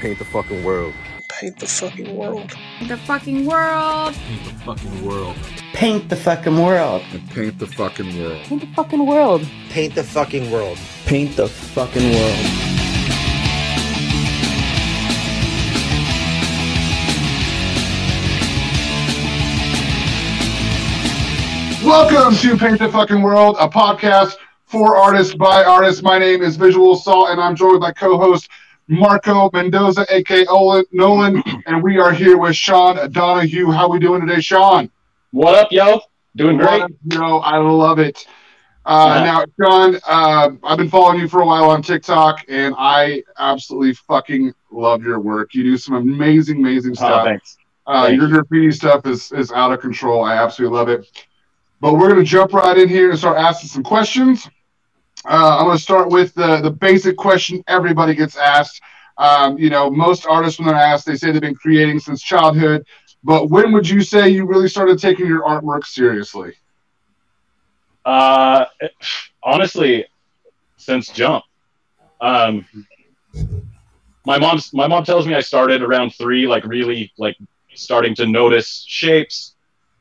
paint the fucking world. Paint the fucking world. The fucking world. Paint the fucking world. Paint the fucking world. And paint the fucking world. Paint the fucking world. Paint the fucking world. Paint the fucking world. Welcome to Paint the Fucking World, a podcast for artists by artists. My name is Visual Assault, and I'm joined by co-host Marco Mendoza, aka Olin, Nolan, and we are here with Sean Donahue. How we doing today, Sean? What up, yo? Doing great. You know, I love it. Uh, Yeah. Now, Sean, uh, I've been following you for a while on TikTok, and I absolutely fucking love your work. You do some amazing, amazing Oh, stuff. thanks. Uh, Thank your graffiti stuff is, is out of control. I absolutely love it. But we're going to jump right in here and start asking some questions. Uh, I'm going to start with the, the basic question everybody gets asked. Um, you know, most artists, when they're asked, they say they've been creating since childhood. But when would you say you really started taking your artwork seriously? Uh, honestly, since jump, um, my mom's my mom tells me I started around three, like really like starting to notice shapes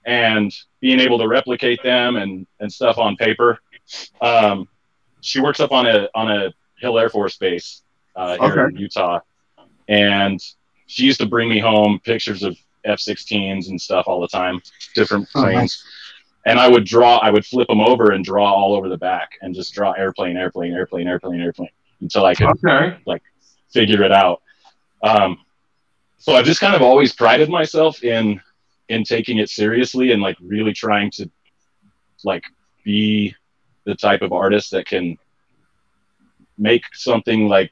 and being able to replicate them and and stuff on paper. Um, she works up on a on a Hill Air Force Base uh, here in Utah, and she used to bring me home pictures of F-16s and stuff all the time, different Oh, nice. planes. And I would draw, I would flip them over and draw all over the back, and just draw airplane, airplane, airplane, airplane, airplane, until I could Okay. figure it out. Um, so I've just kind of always prided myself in in taking it seriously and like really trying to like be the type of artist that can make something like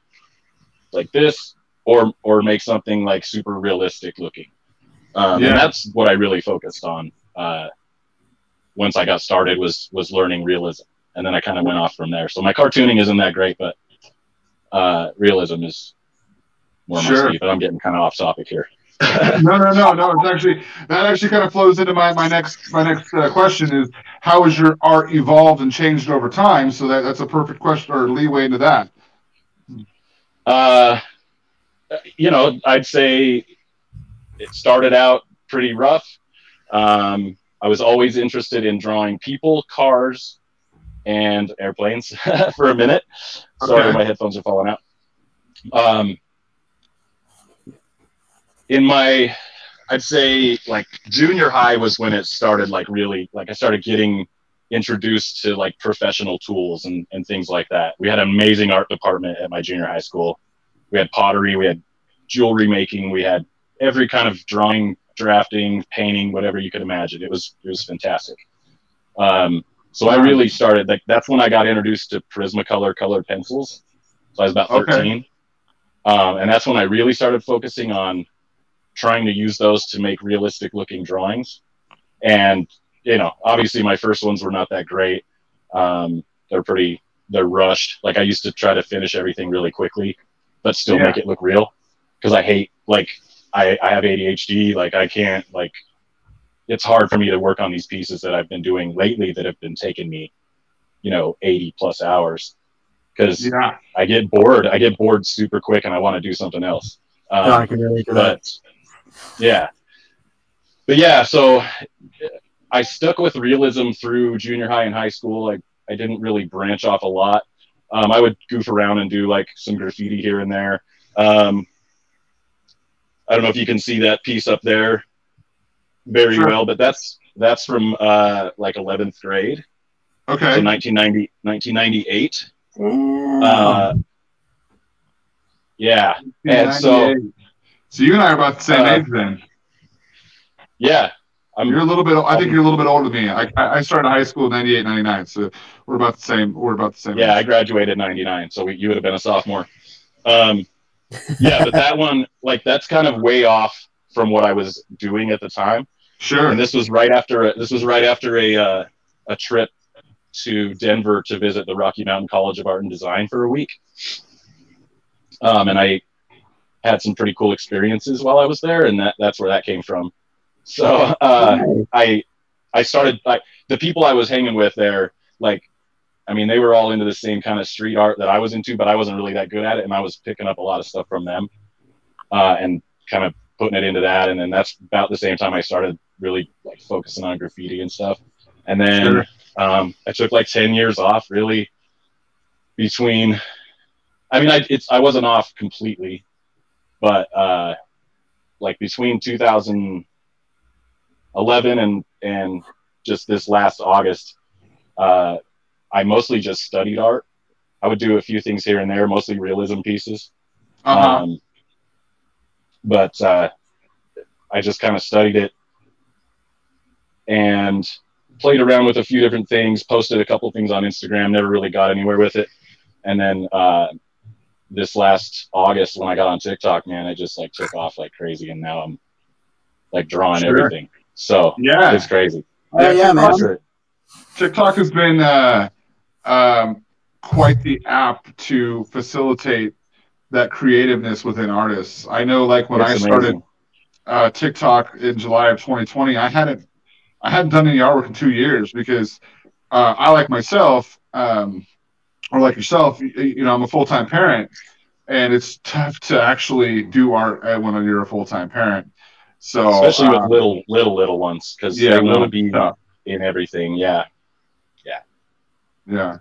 like this or or make something like super realistic looking. Um, Yeah. And that's what I really focused on. Uh, once I got started was was learning realism, and then I kind of went off from there. So my cartooning isn't that great, but uh, realism is more Sure. my speed. But I'm getting kind of off topic here. No, no, no, no. It's actually that actually kind of flows into my, my next my next uh, question is how has your art evolved and changed over time? So that, that's a perfect question or leeway into that. Uh, you know, I'd say it started out pretty rough. Um, I was always interested in drawing people, cars, and airplanes for a minute. Sorry, Okay. my headphones are falling out. Um, in my, I'd say like junior high was when it started like really, like I started getting introduced to like professional tools and, and things like that. We had an amazing art department at my junior high school. We had pottery, we had jewelry making, we had every kind of drawing, drafting, painting, whatever you could imagine. It was it was fantastic. Um, so I really started like that's when I got introduced to Prismacolor colored pencils. So I was about Okay. 13. Um, and that's when I really started focusing on trying to use those to make realistic looking drawings. And you know, obviously my first ones were not that great. Um, they're pretty, they're rushed. Like I used to try to finish everything really quickly, but still Yeah. make it look real. Because I hate, like, I, I have ADHD. Like I can't, like, it's hard for me to work on these pieces that I've been doing lately that have been taking me, you know, 80 plus hours. Because Yeah. I get bored. I get bored super quick, and I want to do something else. Um, I can relate to that. But yeah but yeah so i stuck with realism through junior high and high school i, I didn't really branch off a lot um, i would goof around and do like some graffiti here and there um, i don't know if you can see that piece up there very Sure. well but that's that's from uh, like 11th grade so Okay. 1990 1998 Yeah. uh, yeah and so- 98. So you and I are about the same Uh, age then. yeah i'm You're a little bit. I think you're a little bit older than me. I, I started high school in 98, 99. So we're about the same. We're about the same. Yeah, I graduated in '99, so we, you would have been a sophomore. Um, yeah, but that one, like, that's kind of way off from what I was doing at the time. Sure. And this was right after a, this was right after a uh, a trip to Denver to visit the Rocky Mountain College of Art and Design for a week. Um, and I had some pretty cool experiences while I was there, and that that's where that came from. So uh, I I started like the people I was hanging with there, like I mean, they were all into the same kind of street art that I was into, but I wasn't really that good at it, and I was picking up a lot of stuff from them. uh, and kind of putting it into that. And then that's about the same time I started really like focusing on graffiti and stuff. And then Sure. um, I took like ten years off, really, between. I mean, I it's I wasn't off completely, but uh, like between 2011 and and just this last August, uh, I mostly just studied art. I would do a few things here and there, mostly realism pieces. Uh-huh. Um, but uh, I just kind of studied it and played around with a few different things, posted a couple things on Instagram, never really got anywhere with it. And then uh, this last August, when I got on TikTok, man, it just like took off like crazy. And now I'm like drawing Sure. everything. So yeah. it's crazy. Oh, yeah, man. TikTok, TikTok has been uh, um, quite the app to facilitate that creativeness within artists. I know, like when I It's started uh, TikTok in July of 2020, I hadn't I hadn't done any artwork in two years because uh, I like myself, um, or like yourself, you, you know, I'm a full time parent, and it's tough to actually do art uh, when you're a full time parent. So especially uh, with little, little, little ones, because yeah, they want little to be stuff. in everything. Yeah. yeah.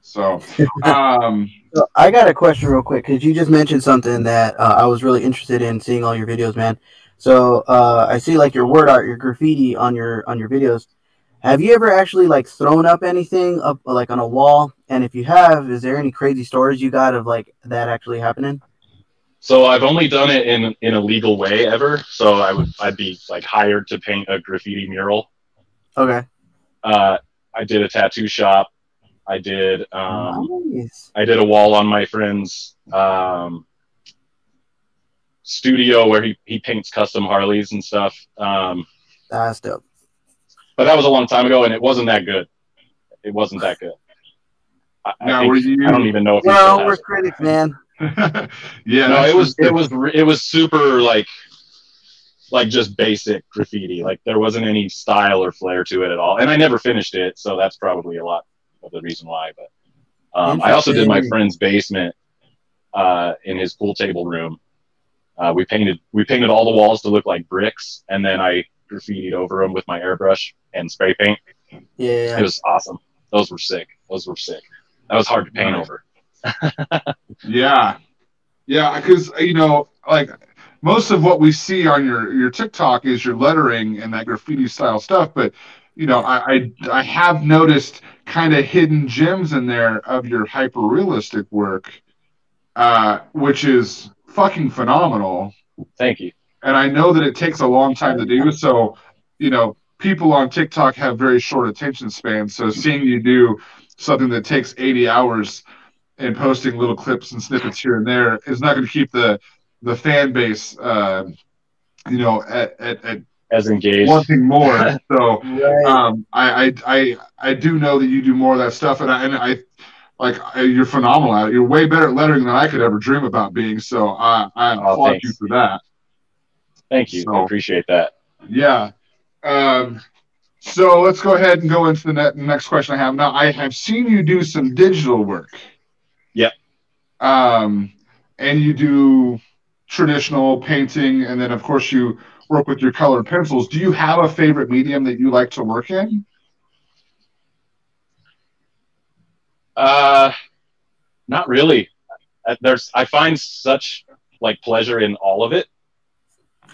So, um, So I got a question real quick because you just mentioned something that uh, I was really interested in seeing all your videos, man. So uh, I see like your word art, your graffiti on your on your videos. Have you ever actually like thrown up anything up like on a wall? And if you have, is there any crazy stories you got of like that actually happening? So I've only done it in in a legal way ever. So I would I'd be like hired to paint a graffiti mural. Okay. Uh, I did a tattoo shop. I did um, nice. I did a wall on my friend's um, studio where he, he paints custom Harleys and stuff. Um, That's dope. But that was a long time ago, and it wasn't that good. It wasn't that good. I, I, think- were you? I don't even know if Well, still we're it. critics, man. yeah, no, it was it was it was super like like just basic graffiti. Like there wasn't any style or flair to it at all. And I never finished it, so that's probably a lot of the reason why. But um, I also did my friend's basement uh, in his pool table room. Uh, we painted we painted all the walls to look like bricks, and then I graffitied over them with my airbrush and spray paint. Yeah. It was awesome. Those were sick. Those were sick. That was hard to paint Nice. over. Yeah, yeah, because you know, like most of what we see on your your TikTok is your lettering and that graffiti style stuff. But you know, I I, I have noticed kind of hidden gems in there of your hyper realistic work, uh, which is fucking phenomenal. Thank you. And I know that it takes a long time to do. So, you know, people on TikTok have very short attention spans. So seeing you do something that takes 80 hours and posting little clips and snippets here and there is not going to keep the the fan base, uh, you know, at, at, at As engaged. wanting more. So Right. um, I, I I I do know that you do more of that stuff, and I and I like you're phenomenal at it. You're way better at lettering than I could ever dream about being. So I I Oh, applaud thanks. you for that. Thank you. So- I appreciate that. Yeah. Um, so let's go ahead and go into the ne- next question I have. Now, I have seen you do some digital work. Yep. Um, and you do traditional painting, and then, of course, you work with your colored pencils. Do you have a favorite medium that you like to work in? Uh, not really. There's I find such like pleasure in all of it.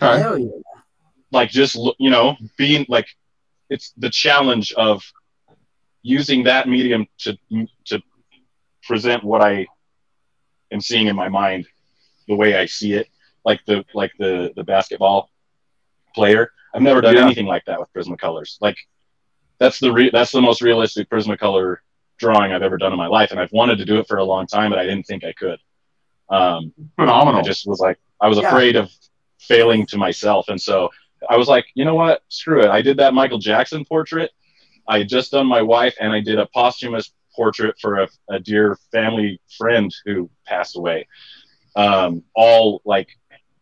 Okay. Hell yeah. Like just you know being like it's the challenge of using that medium to to present what I am seeing in my mind the way I see it like the like the the basketball player I've never done Yeah. anything like that with Prismacolors like that's the re- that's the most realistic Prismacolor drawing I've ever done in my life and I've wanted to do it for a long time but I didn't think I could um, Phenomenal. I just was like, I was Yeah. afraid of failing to myself. And so I was like, you know what? Screw it. I did that Michael Jackson portrait. I had just done my wife and I did a posthumous portrait for a, a dear family friend who passed away. Um, all like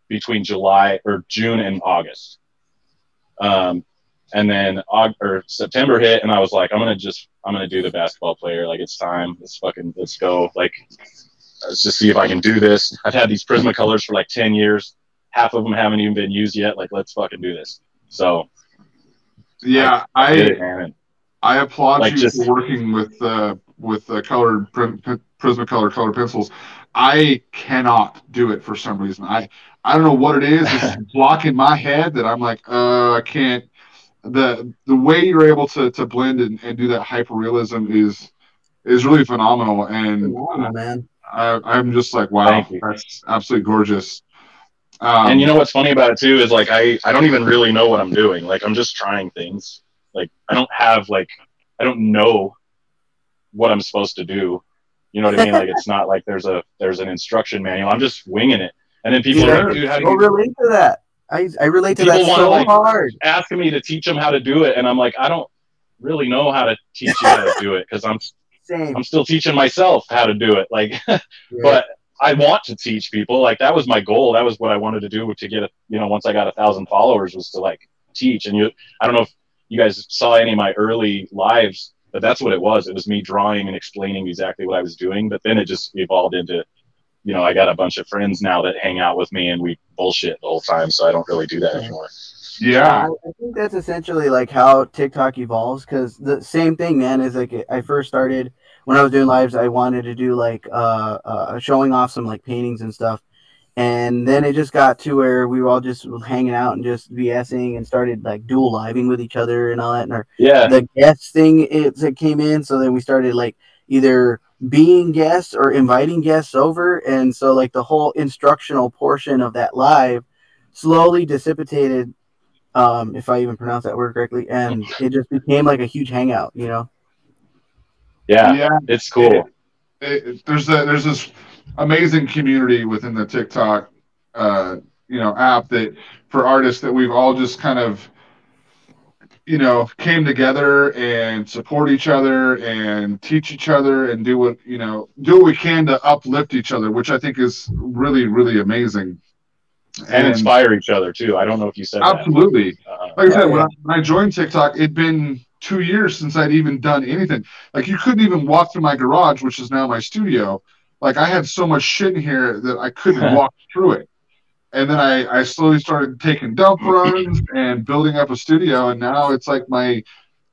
between July or June and August. Um, and then or September hit and I was like, I'm to just, I'm to do the basketball player. Like it's time. Let's fucking, let's go. Like let's just see if I can do this. I've had these Prismacolors for like ten years. Half of them haven't even been used yet. Like, let's fucking do this. So Yeah, I I. I applaud Like, you just- for working with uh, with uh, colored pr- p- Prismacolor colored pencils. I cannot do it for some reason. I I don't know what it is. It's blocking my head that I'm like, uh, I can't. The the way you're able to to blend and, and do that hyper realism is is really phenomenal, and Phenomenal, man. I, I'm just like, wow, that's absolutely gorgeous. Um, and you know what's funny about it too is like I I don't even really know what I'm doing. Like I'm just trying things. Like I don't have like I don't know what I'm supposed to do. You know what I mean? Like it's not like there's a there's an instruction manual. I'm just winging it. And then people are like, dude, how do you relate to that. I, I relate to People that wanna, so like- hard. asking me to teach them how to do it? And I'm like, I don't really know how to teach you how to do it because I'm Same. I'm still teaching myself how to do it. Like Yeah. but I want to teach people. Like that was my goal. That was what I wanted to do to get a, you know, once I got a thousand followers was to like teach. And you, I don't know if you guys saw any of my early lives, but that's what it was. It was me drawing and explaining exactly what I was doing. But then it just evolved into, you know, I got a bunch of friends now that hang out with me and we bullshit the whole time. So I don't really do that anymore. yeah, I, I think that's essentially like how TikTok evolves because the same thing, man, is like I first started when I was doing lives, I wanted to do like uh, uh showing off some like paintings and stuff. And then it just got to where we were all just hanging out and just BSing and started like dual living with each other and all that. And our, Yeah. the guest thing it, it came in. So then we started like either being guests or inviting guests over. And so like the whole instructional portion of that live slowly dissipated, um, if I even pronounce that word correctly, and it just became like a huge hangout, you know? Yeah. yeah. It's cool. it, there's a, there's this amazing community within the TikTok uh, you know app that for artists that we've all just kind of you know came together and support each other and teach each other and do what you know do what we can to uplift each other which I think is really really amazing And inspire each other too. I don't know if you said absolutely that. Uh, like I said, Yeah, when, I, when I joined TikTok, it'd been two years since I'd even done anything. Like you couldn't even walk through my garage, which is now my studio. Like I had so much shit in here that I couldn't walk through it. And then I, I slowly started taking dump runs and building up a studio, and now it's like my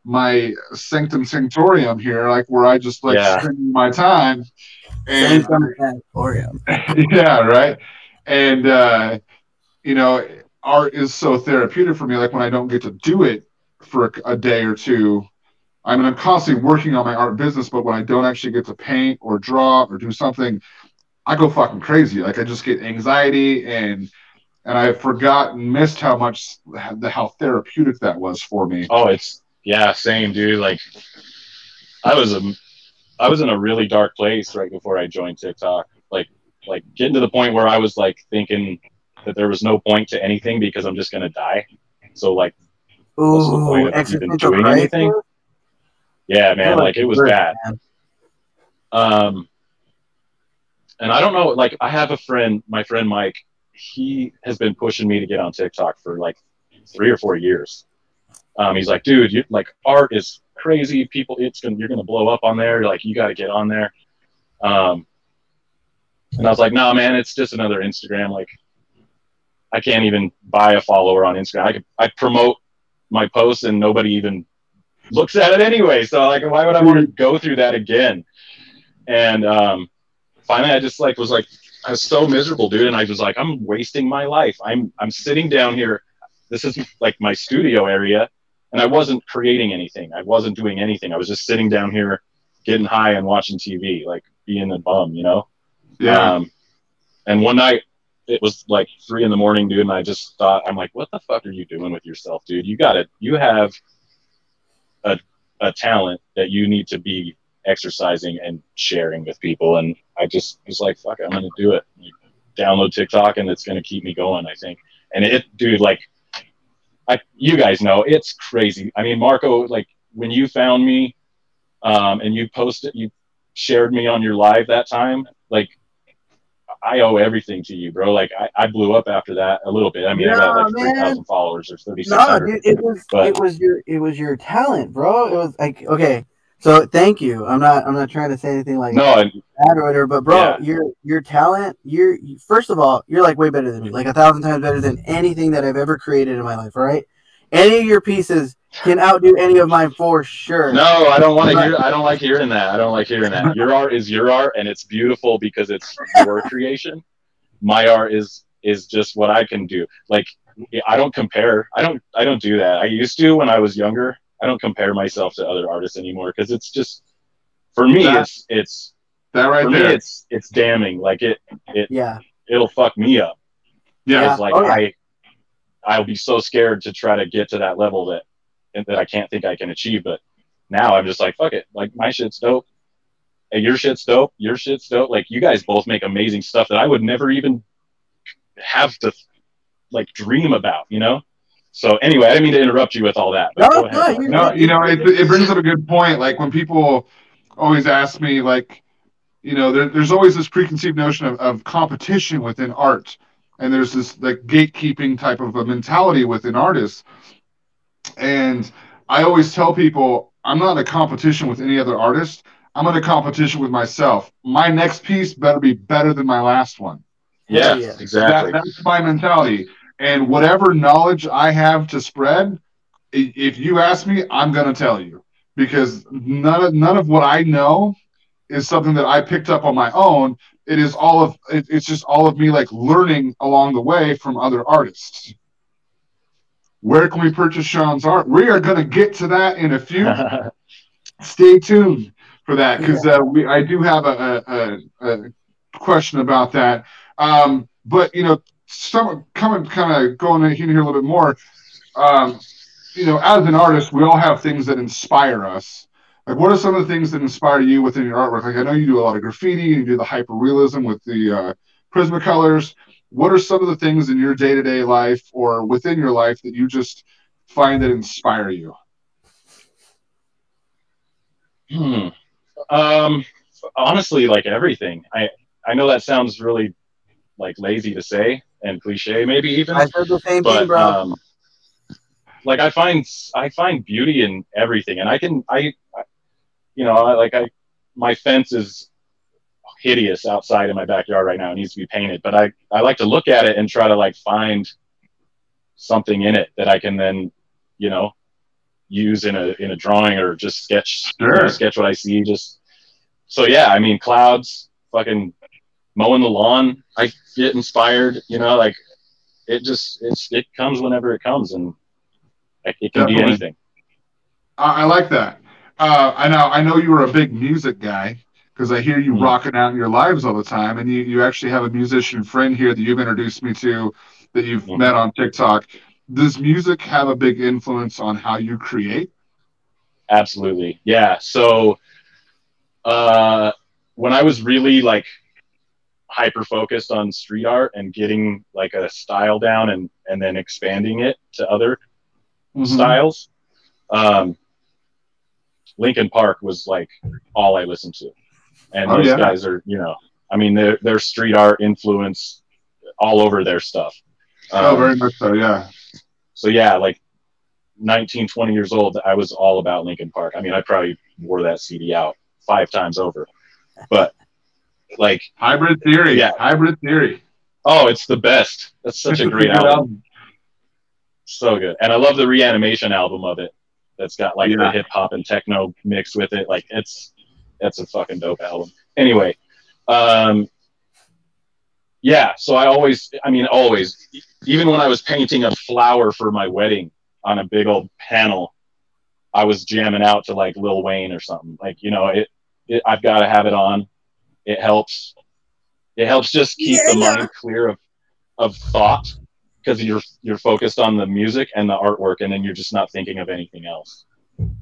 my sanctum sanctorium here, like where I just like Yeah. spend my time. And Sanatorium. yeah, right. And uh, you know, art is so therapeutic for me. Like when I don't get to do it for a, a day or two, I mean, I'm constantly working on my art business, but when I don't actually get to paint or draw or do something, I go fucking crazy. Like I just get anxiety and and I forgot and missed how much how therapeutic that was for me. Oh, it's yeah, same dude. Like I was a I was in a really dark place right before I joined TikTok. Like like getting to the point where I was like thinking that there was no point to anything because I'm just gonna die. So like What's the point of even doing crisis? anything? yeah, man, like it was bad. Um and I don't know, like I have a friend, my friend Mike, he has been pushing me to get on TikTok for like three or four years. Um, he's like, dude, you, like art is crazy. People, it's gonna, you're gonna blow up on there. Like, you got to get on there. Um, and I was like, nah, man, it's just another Instagram. Like, I can't even buy a follower on Instagram. I could, I promote my posts and nobody even looks at it anyway. So like, why would I want to go through that again? And um, finally, I just like was like, I was so miserable, dude. And I was like, I'm wasting my life. I'm I'm sitting down here. This is like my studio area, and I wasn't creating anything. I wasn't doing anything. I was just sitting down here, getting high and watching TV, like being a bum, you know. Yeah. Um, and one night it was like three in the morning, dude, and I just thought, I'm like, what the fuck are you doing with yourself, dude? You got it. You have a a talent that you need to be exercising and sharing with people. And I just was like, fuck, I'm gonna do it. Download TikTok, and it's gonna keep me going. I think. And it, dude, like, I you guys know it's crazy. I mean, Marco, like when you found me, um, and you posted, you shared me on your live that time, like. I owe everything to you, bro. Like I, I blew up after that a little bit. I mean, I got like three thousand followers or thirty six No, dude, it was But- it was your it was your talent, bro. It was like okay, So thank you. I'm not. I'm not trying to say anything like No, bad or whatever. But bro, Yeah. your your talent. You're first of all, you're like way better than me. Like a thousand times better than anything that I've ever created in my life. Right? Any of your pieces can outdo any of mine for sure. no, I don't want to hear. I don't like hearing that. I don't like hearing that. Your art is your art, and it's beautiful because it's your creation. My art is is just what I can do. Like I don't compare. I don't. I don't do that. I used to when I was younger. I don't compare myself to other artists anymore because it's just for me. That- It's it's That right for me. there. It's it's damning. Like it it Yeah. it'll fuck me up. yeah. Yeah. Because like Oh, yeah. I, I'll be so scared to try to get to that level that that I can't think I can achieve. But now I'm just like, fuck it. Like my shit's dope. And your shit's dope. Your shit's dope. Like you guys both make amazing stuff that I would never even have to like dream about. You know. So anyway, I didn't mean to interrupt you with all that. but No, go ahead. no, you're No, you know, it, it brings up a good point. Like when people always ask me, like, you know, there, there's always this preconceived notion of, of competition within art, and there's this like gatekeeping type of a mentality within artists. And I always tell people, I'm not in a competition with any other artist. I'm in a competition with myself. My next piece better be better than my last one. yeah, Yeah. exactly. That, that's my mentality. And whatever knowledge I have to spread, if you ask me, I'm going to tell you because none of none of what I know is something that I picked up on my own. It is all of it, it's just all of me like learning along the way from other artists. Where can we purchase Sean's art? We are going to get to that in a few. Stay tuned for that because uh, I do have a, a, a, question about that. Um, but you know, some coming kind of going in here a little bit more. Um, you know, as an artist, we all have things that inspire us. Like, what are some of the things that inspire you within your artwork? Like, I know you do a lot of graffiti you do the hyper realism with the uh, Prismacolors. What are some of the things in your day to day life or within your life that you just find that inspire you? Hmm. Um, honestly, like everything. I I know that sounds really like lazy to say and cliche, maybe even. I said the same thing, bro. um, like I find I find beauty in everything, and I can I, I you know I, like I my fence is hideous outside in my backyard right now. It needs to be painted, but I I like to look at it and try to like find something in it that I can then you know use in a in a drawing or just sketch Sure. sketch what I see. Just so yeah, I mean clouds, fucking mowing the lawn. I get inspired, you know, like it just it's it comes whenever it comes, and it, it can be anything. I, I like that. Uh, I know. I know you were a big music guy because I hear you Mhm. rocking out in your lives all the time, and you, you actually have a musician friend here that you've introduced me to, that you've Mhm. met on TikTok. Does music have a big influence on how you create? Absolutely, yeah. So, uh, when I was really like hyper focused on street art and getting like a style down and and then expanding it to other Mm-hmm. styles, um, Linkin Park was like all I listened to, and Oh, those yeah. guys are you know, I mean, their their street art influence all over their stuff. oh, Um, very much so. Yeah. so yeah, like 19, 20 years old, I was all about Linkin Park. I mean, I probably wore that CD out five times over, but like, Hybrid theory. Yeah. Hybrid theory. oh, it's the best. That's such a great good album. So good. And I love the reanimation album of it. That's got like Yeah. the hip hop and techno mixed with it. Like it's, that's a fucking dope album. Anyway, um, yeah. So I always, I mean, always, even when I was painting a flower for my wedding on a big old panel, I was jamming out to like Lil Wayne or something. Like, you know, it, it I've got to have it on. It helps. It helps just keep the Yeah. mind clear of, of thought because you're you're focused on the music and the artwork, and then you're just not thinking of anything else.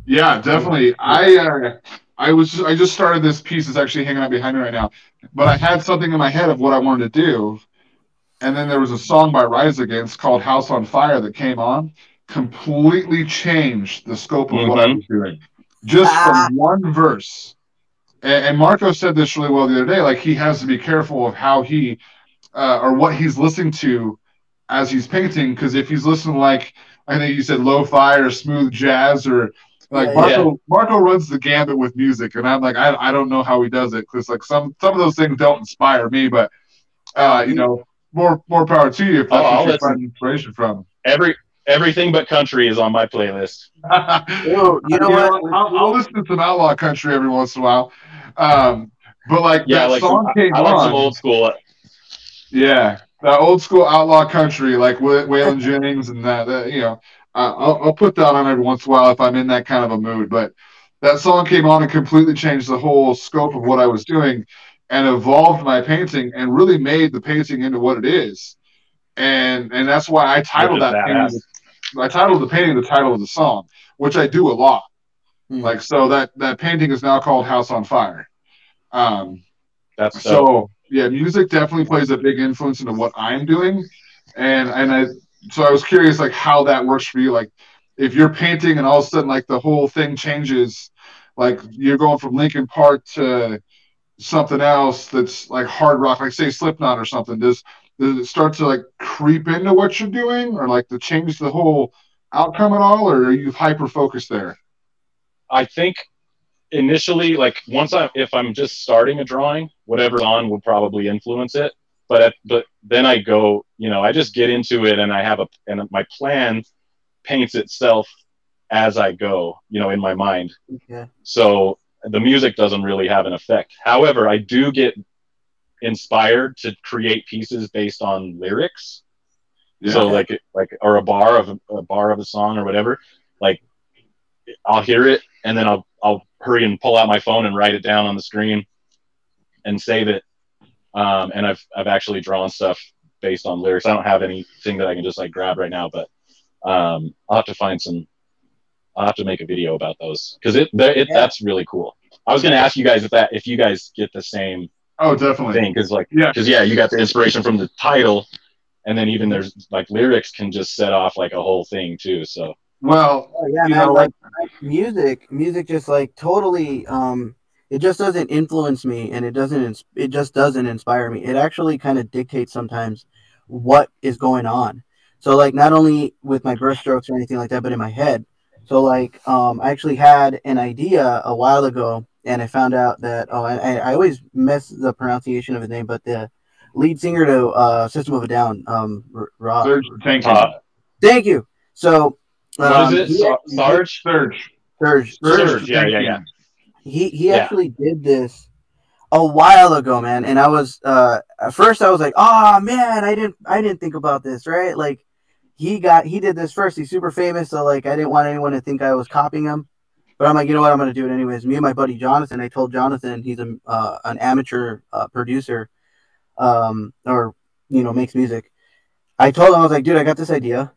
Yeah, definitely. I uh, I was I just started this piece. It's actually hanging out behind me right now. But I had something in my head of what I wanted to do, and then there was a song by Rise Against called "House on Fire" that came on, completely changed the scope of what I Mhm. was doing, just Ah. from one verse. And, and Marco said this really well the other day. Like he has to be careful of how he uh, or what he's listening to as he's painting, because if he's listening like I think you said lo-fi or smooth jazz or Like Yeah, Marco, Marco runs the gambit with music, and I'm like, I, I don't know how he does it because like some some of those things don't inspire me, but uh, you know, more more power to you if that's Oh, I'll what you listen. find inspiration from. Every everything but country is on my playlist. Yo, you know what? I'll, I'll listen to some outlaw country every once in a while, um, but like Yeah, that like song I, came I like on. some old school. Yeah, that old school outlaw country, like Waylon Jennings and that, that you know, uh, I'll, I'll put that on every once in a while if I'm in that kind of a mood. But that song came on and completely changed the whole scope of what I was doing and evolved my painting and really made the painting into what it is. And and that's why I titled that painting. I titled the painting the title of the song, which I do a lot. Hmm. Like so that that painting is now called House on Fire. Um, That's so. so yeah, music definitely plays a big influence into what I'm doing, and and I so I was curious like how that works for you. Like if you're painting and all of a sudden like the whole thing changes, like you're going from Linkin Park to something else that's like hard rock, like say Slipknot or something. Does does it start to like creep into what you're doing, or like to change the whole outcome at all, or are you hyper focused there? I think initially, like once I'm if I'm just starting a drawing, whatever's on will probably influence it. But at, but then I go, you know, I just get into it and I have a and my plan paints itself as I go, you know, in my mind. Yeah. So the music doesn't really have an effect. However, I do get inspired to create pieces based on lyrics. Yeah. So like like or a bar of a bar of a song or whatever. Like I'll hear it and then I'll I'll hurry and pull out my phone and write it down on the screen and save it. Um, and I've I've actually drawn stuff based on lyrics. I don't have anything that I can just like grab right now, but um, I'll have to find some. I'll have to make a video about those because it, it Yeah. that's really cool. I was gonna ask you guys if that if you guys get the same oh, definitely. thing because like Yeah. because yeah you got the inspiration from the title and then even there's like lyrics can just set off like a whole thing too so Well, Oh, yeah, man. know, like, like music, music just like totally. Um, it just doesn't influence me, and it doesn't. It just doesn't inspire me. It actually kind of dictates sometimes what is going on. So like not only with my brush strokes or anything like that, but in my head. So like um, I actually had an idea a while ago, and I found out that oh, I, I always mess the pronunciation of his name, but the lead singer to uh, System of a Down, um, R- Rob. Serj, thank you. uh, Thank you. So what um, is it he Sa- actually- Serj. Serj. Serj yeah yeah yeah He he Yeah. actually did this a while ago, man. And I was uh at first I was like, oh man, I didn't I didn't think about this, right? Like he got he did this first. He's super famous, so like I didn't want anyone to think I was copying him. But I'm like, you know what? I'm gonna do it anyways. Me and my buddy Jonathan. I told Jonathan he's a uh, an amateur uh, producer, um, or you know makes music. I told him I was like, dude, I got this idea,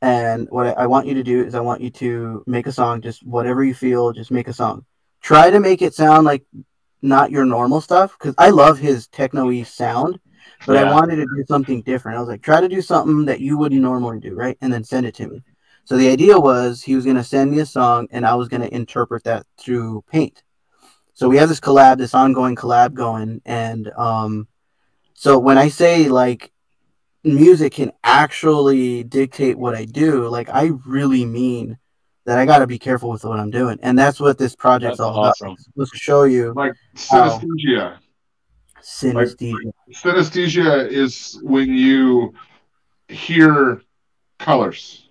and what I, I want you to do is I want you to make a song, just whatever you feel, just make a song. Try to make it sound like not your normal stuff because I love his techno-y sound, but I wanted to do something different. I was like, try to do something that you wouldn't normally do, right? And then send it to me. So the idea was he was going to send me a song and I was going to interpret that through paint. So we have this collab, this ongoing collab going. And um, so when I say like music can actually dictate what I do, like I really mean that I got to be careful with what I'm doing. And that's what this project's That's all awesome. about. Was to show you Like synesthesia. synesthesia. Synesthesia is when you hear colors.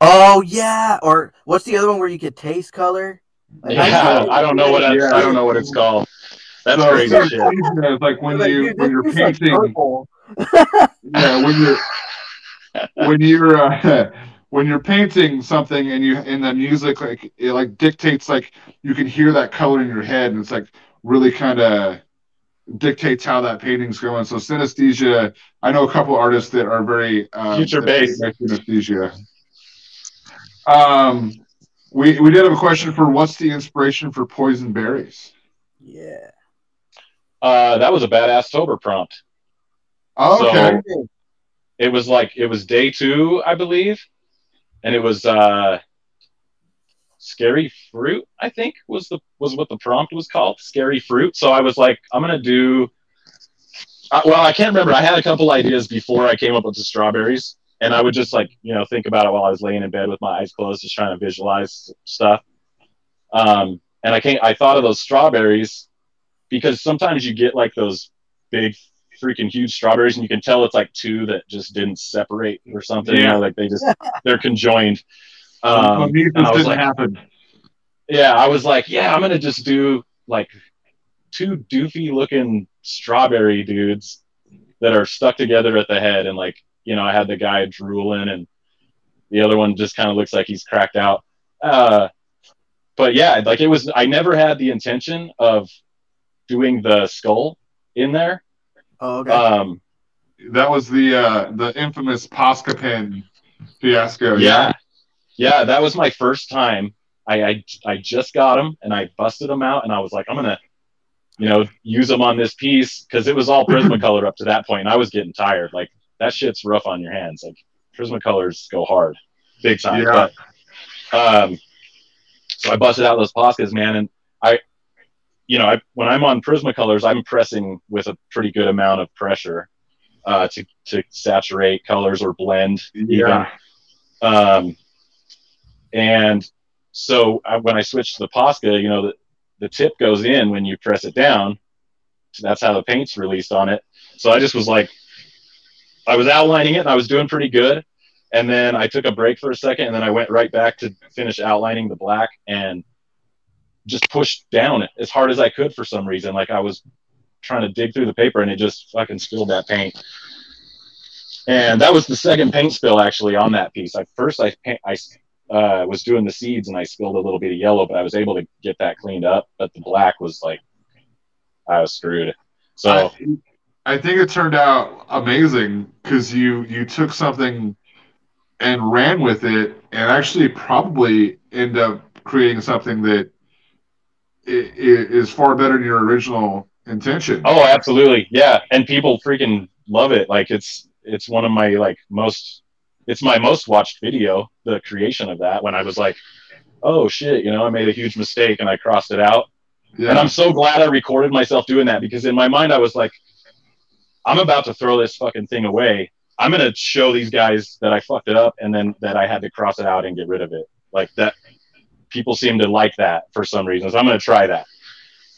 Oh yeah, or what's the other one where you could taste color? Like, yeah I don't know what I, Yeah. I don't know what it's called that's So crazy shit synesthesia like when Like, you dude, when you're tastes like painting. yeah, when you're when you're uh, when you're painting something and you and the music like it like dictates like you can hear that color in your head and it's like really kind of dictates how that painting's going. So synesthesia, I know a couple artists that are very um, Future bass. synesthesia. Um, we we did have a question for what's the inspiration for poison berries? Yeah. uh that was a badass sober prompt Oh, okay. So- it was like it was day two i believe and it was uh scary fruit i think was the was what the prompt was called scary fruit so i was like i'm gonna do uh, well i can't remember i had a couple ideas before i came up with the strawberries and I would just like you know think about it while I was laying in bed with my eyes closed, just trying to visualize stuff. Um, and I can't. I thought of those strawberries because sometimes you get like those big freaking huge strawberries and you can tell it's like two that just didn't separate or something you Yeah. know like they just they're conjoined Um, and I was like, happen. yeah i was like yeah i'm gonna just do like two doofy looking strawberry dudes that are stuck together at the head and like you know i had the guy drooling and the other one just kind of looks like he's cracked out uh but yeah like it was i never had the intention of doing the skull in there Oh, okay. um That was the uh, the infamous Posca pen fiasco. yeah yeah that was my first time I, I i just got them and i busted them out and i was like i'm gonna you know use them on this piece because it was all prismacolor up to that point and i was getting tired like that shit's rough on your hands like prismacolors go hard big time Yeah. but um so i busted out those poscas man and i you know I, when i'm on prismacolors i'm pressing with a pretty good amount of pressure uh, to to saturate colors or blend even Yeah. um, and so I, when I switched to the Posca, you know, the, the tip goes in when you press it down. So that's how the paint's released on it. So I just was like, I was outlining it and I was doing pretty good. And then I took a break for a second and then I went right back to finish outlining the black and just pushed down as hard as I could for some reason. Like I was trying to dig through the paper and it just fucking spilled that paint. And that was the second paint spill actually on that piece. I first I paint, I uh, was doing the seeds and I spilled a little bit of yellow, but I was able to get that cleaned up. But the black was like, I was screwed. So I, I think it turned out amazing because you you took something and ran with it, and actually probably end up creating something that is far better than your original intention. Oh, absolutely. Yeah. And people freaking love it. Like it's it's one of my like most it's my most watched video, the creation of that when I was like, oh shit, you know, I made a huge mistake and I crossed it out. yeah. And I'm so glad I recorded myself doing that because in my mind I was like, I'm about to throw this fucking thing away. I'm gonna show these guys that I fucked it up and then that I had to cross it out and get rid of it. Like that people seem to like that for some reason. So I'm gonna try that.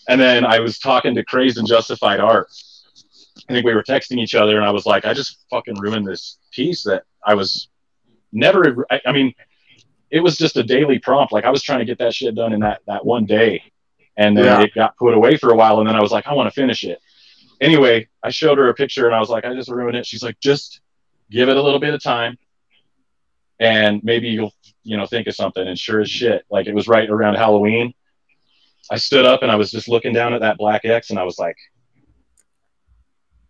And then I was talking to Crazed and Justified Art. I think we were texting each other and I was like, I just fucking ruined this piece that I was never I, I mean, it was just a daily prompt. Like I was trying to get that shit done in that that one day and then Yeah. it got put away for a while and then i was like i want to finish it anyway i showed her a picture and i was like i just ruined it she's like just give it a little bit of time and maybe you'll you know think of something and sure as shit like it was right around halloween i stood up and i was just looking down at that black x and i was like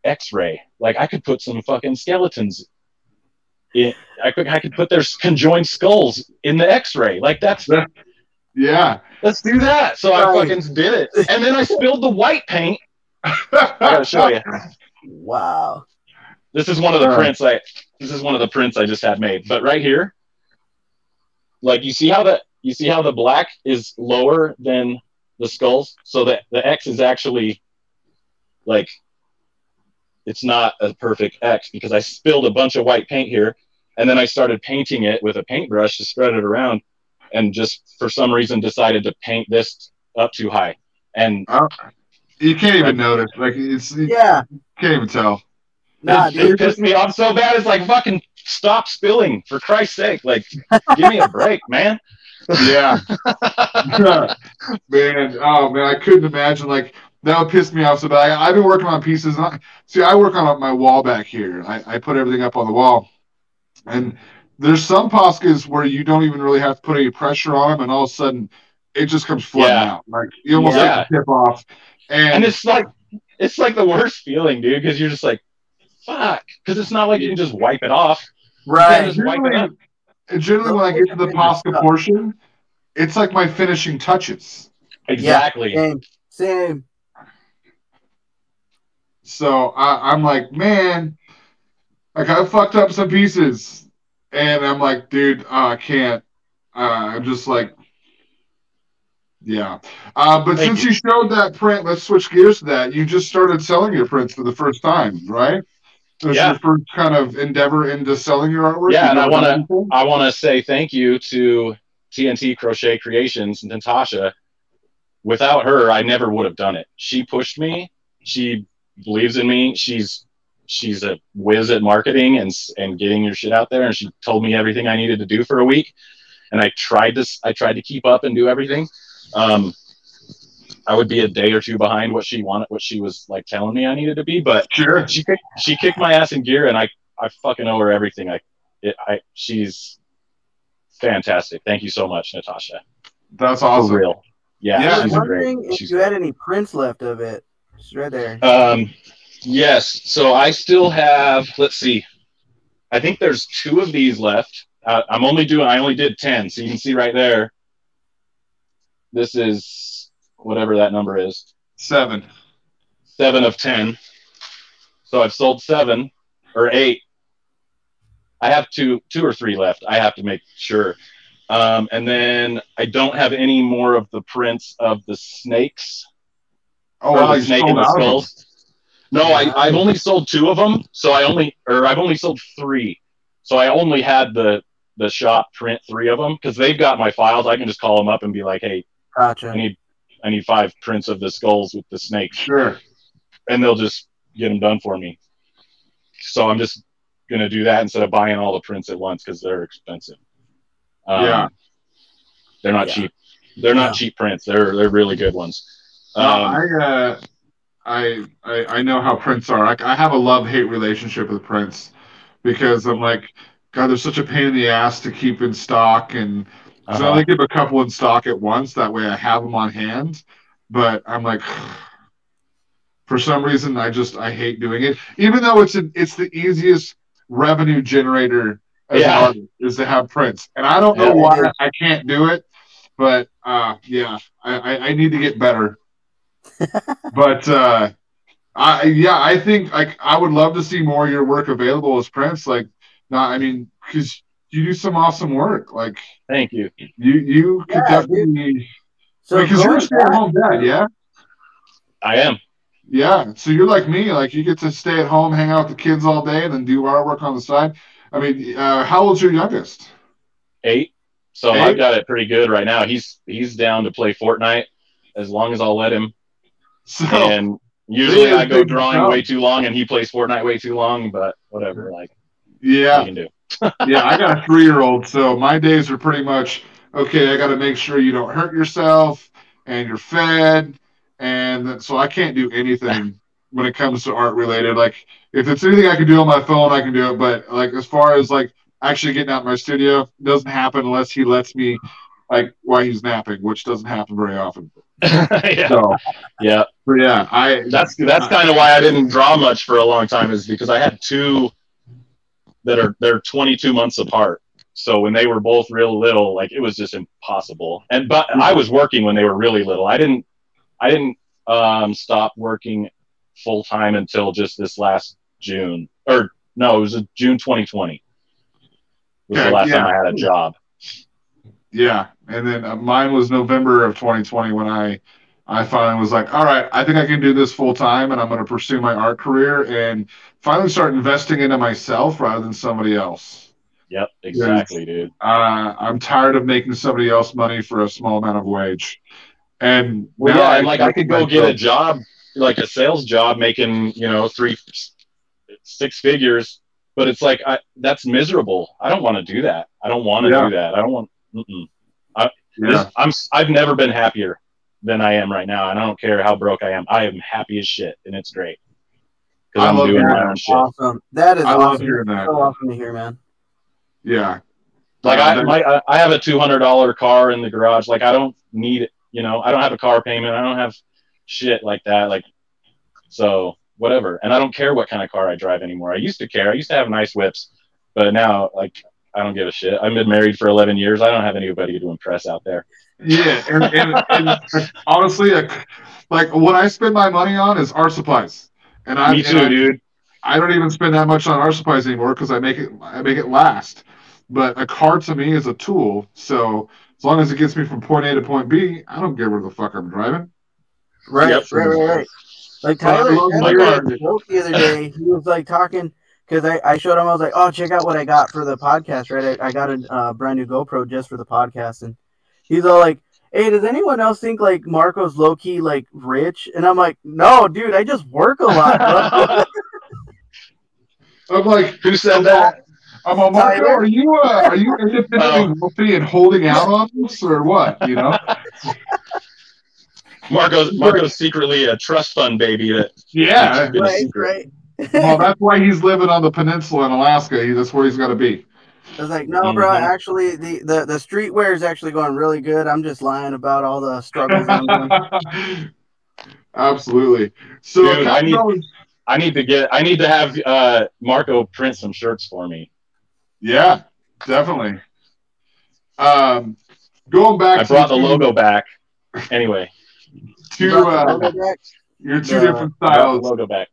x-ray like i could put some fucking skeletons in, I could I could put their conjoined skulls in the X-ray. Like that's yeah. let's do that. So I fucking did it, and then I spilled the white paint. I gotta show you. Wow. This is one of the prints I. This is one of the prints I just had made. But right here, like you see how the you see how the black is lower than the skulls, so that the X is actually like it's not a perfect X because I spilled a bunch of white paint here, and then I started painting it with a paintbrush to spread it around, and just for some reason decided to paint this up too high. And uh, You can't even notice. Like it's you Yeah. can't even tell. Nah, it, dude. it pissed me off so bad. It's like fucking stop spilling for Christ's sake. Like, give me a break, man. Yeah. man, oh man, I couldn't imagine like that would piss me off so bad. I, I've been working on pieces. And I, see, I work on my wall back here. I, I put everything up on the wall, and there's some Poscas where you don't even really have to put any pressure on them, and all of a sudden it just comes flooding Yeah. out. Like you almost Yeah. get the tip off, and, And it's like, it's like the worst feeling, dude, because you're just like, fuck, because it's not like you can just wipe it off. Right. just wipe it up. generally, generally when I get to the Posca portion, it's like my finishing touches. Exactly. Same. Same. So I, I'm like, man, like I fucked up some pieces, and I'm like, dude, uh, I can't. Uh, I'm just like, yeah. Uh, but Thank since you. showed that print, let's switch gears to that. You just started selling your prints for the first time, right? This Yeah. is your first kind of endeavor into selling your artwork. Yeah, You've and I wanna- I want to say thank you to TNT Crochet Creations, and Natasha. Without her, I never would have done it. She pushed me. She believes in me. She's she's a whiz at marketing and and getting your shit out there. And she told me everything I needed to do for a week. And I tried to I tried to keep up and do everything. Um, I would be a day or two behind what she wanted, what she was like telling me I needed to be, but Sure. she kicked, she kicked my ass in gear, and I I fucking owe her everything. I it, I she's fantastic. Thank you so much, Natasha. That's For awesome. real. Yeah, Yeah, I was she's wondering great. if She's you had any prints left of it. It's right there. Um, yes. So I still have. Let's see. I think there's two of these left. Uh, I'm only doing. I only did ten, so you can see right there. This is whatever that number is. Seven. Seven of ten. So I've sold seven or eight. I have two, two or three left. I have to make sure. Um, and then I don't have any more of the prints of the snakes. Oh, or wow, the you snake sold and the out of them. skulls. No, I, I've only sold two of them, so I only or I've only sold three. So I only had the the shop print three of them because they've got my files. I can just call them up and be like, "Hey, I Gotcha. need I need five prints of the skulls with the snakes," Sure. and they'll just get them done for me. So I'm just gonna do that instead of buying all the prints at once because they're expensive. Um, Yeah. they're not Yeah. cheap. They're not cheap prints. They're they're really good ones. No, Um, I, uh, I, I, I know how prints are. I, I have a love hate relationship with prints because I'm like, God, they're such a pain in the ass to keep in stock, and so I uh-huh. only keep a couple in stock at once. That way, I have them on hand. But I'm like, for some reason, I just I hate doing it, even though it's an, it's the easiest revenue generator as Yeah. an artist is to have prints, and I don't know Yeah. why I can't do it. But uh, yeah, I, I, I need to get better but uh I yeah, I think like I would love to see more of your work available as prints. Like, not I mean, because you do some awesome work. Like Thank you. you you could Yeah, definitely So because you're a stay at home dad, yeah, I am. yeah. So you're like me, like you get to stay at home, hang out with the kids all day, and then do artwork on the side. I mean, uh, how old's your youngest? eight. So Eight? I've got it pretty good right now. He's he's down to play Fortnite as long as I'll let him. So And usually I go drawing now. way too long and he plays Fortnite way too long, but whatever, like what yeah, you can do. yeah, I got a three year old, so my days are pretty much okay. I got to make sure you don't hurt yourself and you're fed, and that- so I can't do anything when it comes to art related. Like if it's anything I can do on my phone, I can do it. But like as far as like actually getting out my studio, doesn't happen unless he lets me, like while he's napping, which doesn't happen very often. yeah. So, yeah. yeah, I That's that's kind of why I didn't draw much for a long time is because I had two that are they're 22 months apart. So when they were both real little, like it was just impossible. And but I was working when they were really little. I didn't I didn't um, stop working full time until just this last June. Or no, it was June 2020. Was Okay, the last yeah. time I had a job. Yeah, and then uh, mine was November of 2020 when I I finally was like, all right, I think I can do this full time, and I'm going to pursue my art career and finally start investing into myself rather than somebody else. Yep, exactly, dude. Uh, I'm tired of making somebody else money for a small amount of wage, and Well, now yeah, and like I could go get a job, like a sales job, making you know three, six figures, but it's like I that's miserable. I don't want to do that. I don't want to Yeah. do that. I don't want. Mm-mm. Yeah, This, I'm I've never been happier than I am right now, and I don't care how broke I am. I am happy as shit, and it's great because I I'm love doing hearing my own shit. awesome. That is I love awesome. hearing that. So awesome to hear, man. yeah. Like Uh, I, that- my, I- I have a two hundred dollar car in the garage. Like I don't need it. You know, I don't have a car payment. I don't have shit like that. Like, so whatever. And I don't care what kind of car I drive anymore. I used to care. I used to have nice whips, but now like I don't give a shit. I've been married for eleven years. I don't have anybody to impress out there. Yeah, and, and, and honestly, like, like what I spend my money on is art supplies, and I Me too, I- dude. I don't even spend that much on art supplies anymore because I make it I make it last. But a car to me is a tool, so as long as it gets me from point A to point B, I don't care where the fuck I'm driving. Right, Yep. right, right, right. Like Well, I Tyler love said my here car. at the joke the other day, he was like talking because I, I showed him. I was like, "Oh, check out what I got for the podcast." Right, I, I got a uh, brand new GoPro just for the podcast, and he's all like, "Hey, does anyone else think like Marco's low key like rich?" And I'm like, "No, dude, I just work a lot." Bro. I'm like, Who said that? I'm a Marco. Tyler? Are you uh, are you independently wealthy and holding out on us or what? You know? Marco's Marco's secretly a trust fund baby that Yeah. Right, right. Well, that's why he's living on the peninsula in Alaska. He, that's where he's got to be. I was like, "No, bro, Mhm. actually, the, the the streetwear is actually going really good. I'm just lying about all the struggles I'm doing." Absolutely. So, Dude, I need- of I need to get I need to have uh, Marco print some shirts for me. yeah, definitely. Um, going back I to brought the two- logo back. Anyway, Two, Brought the uh, logo back? your two the- different styles. logo back.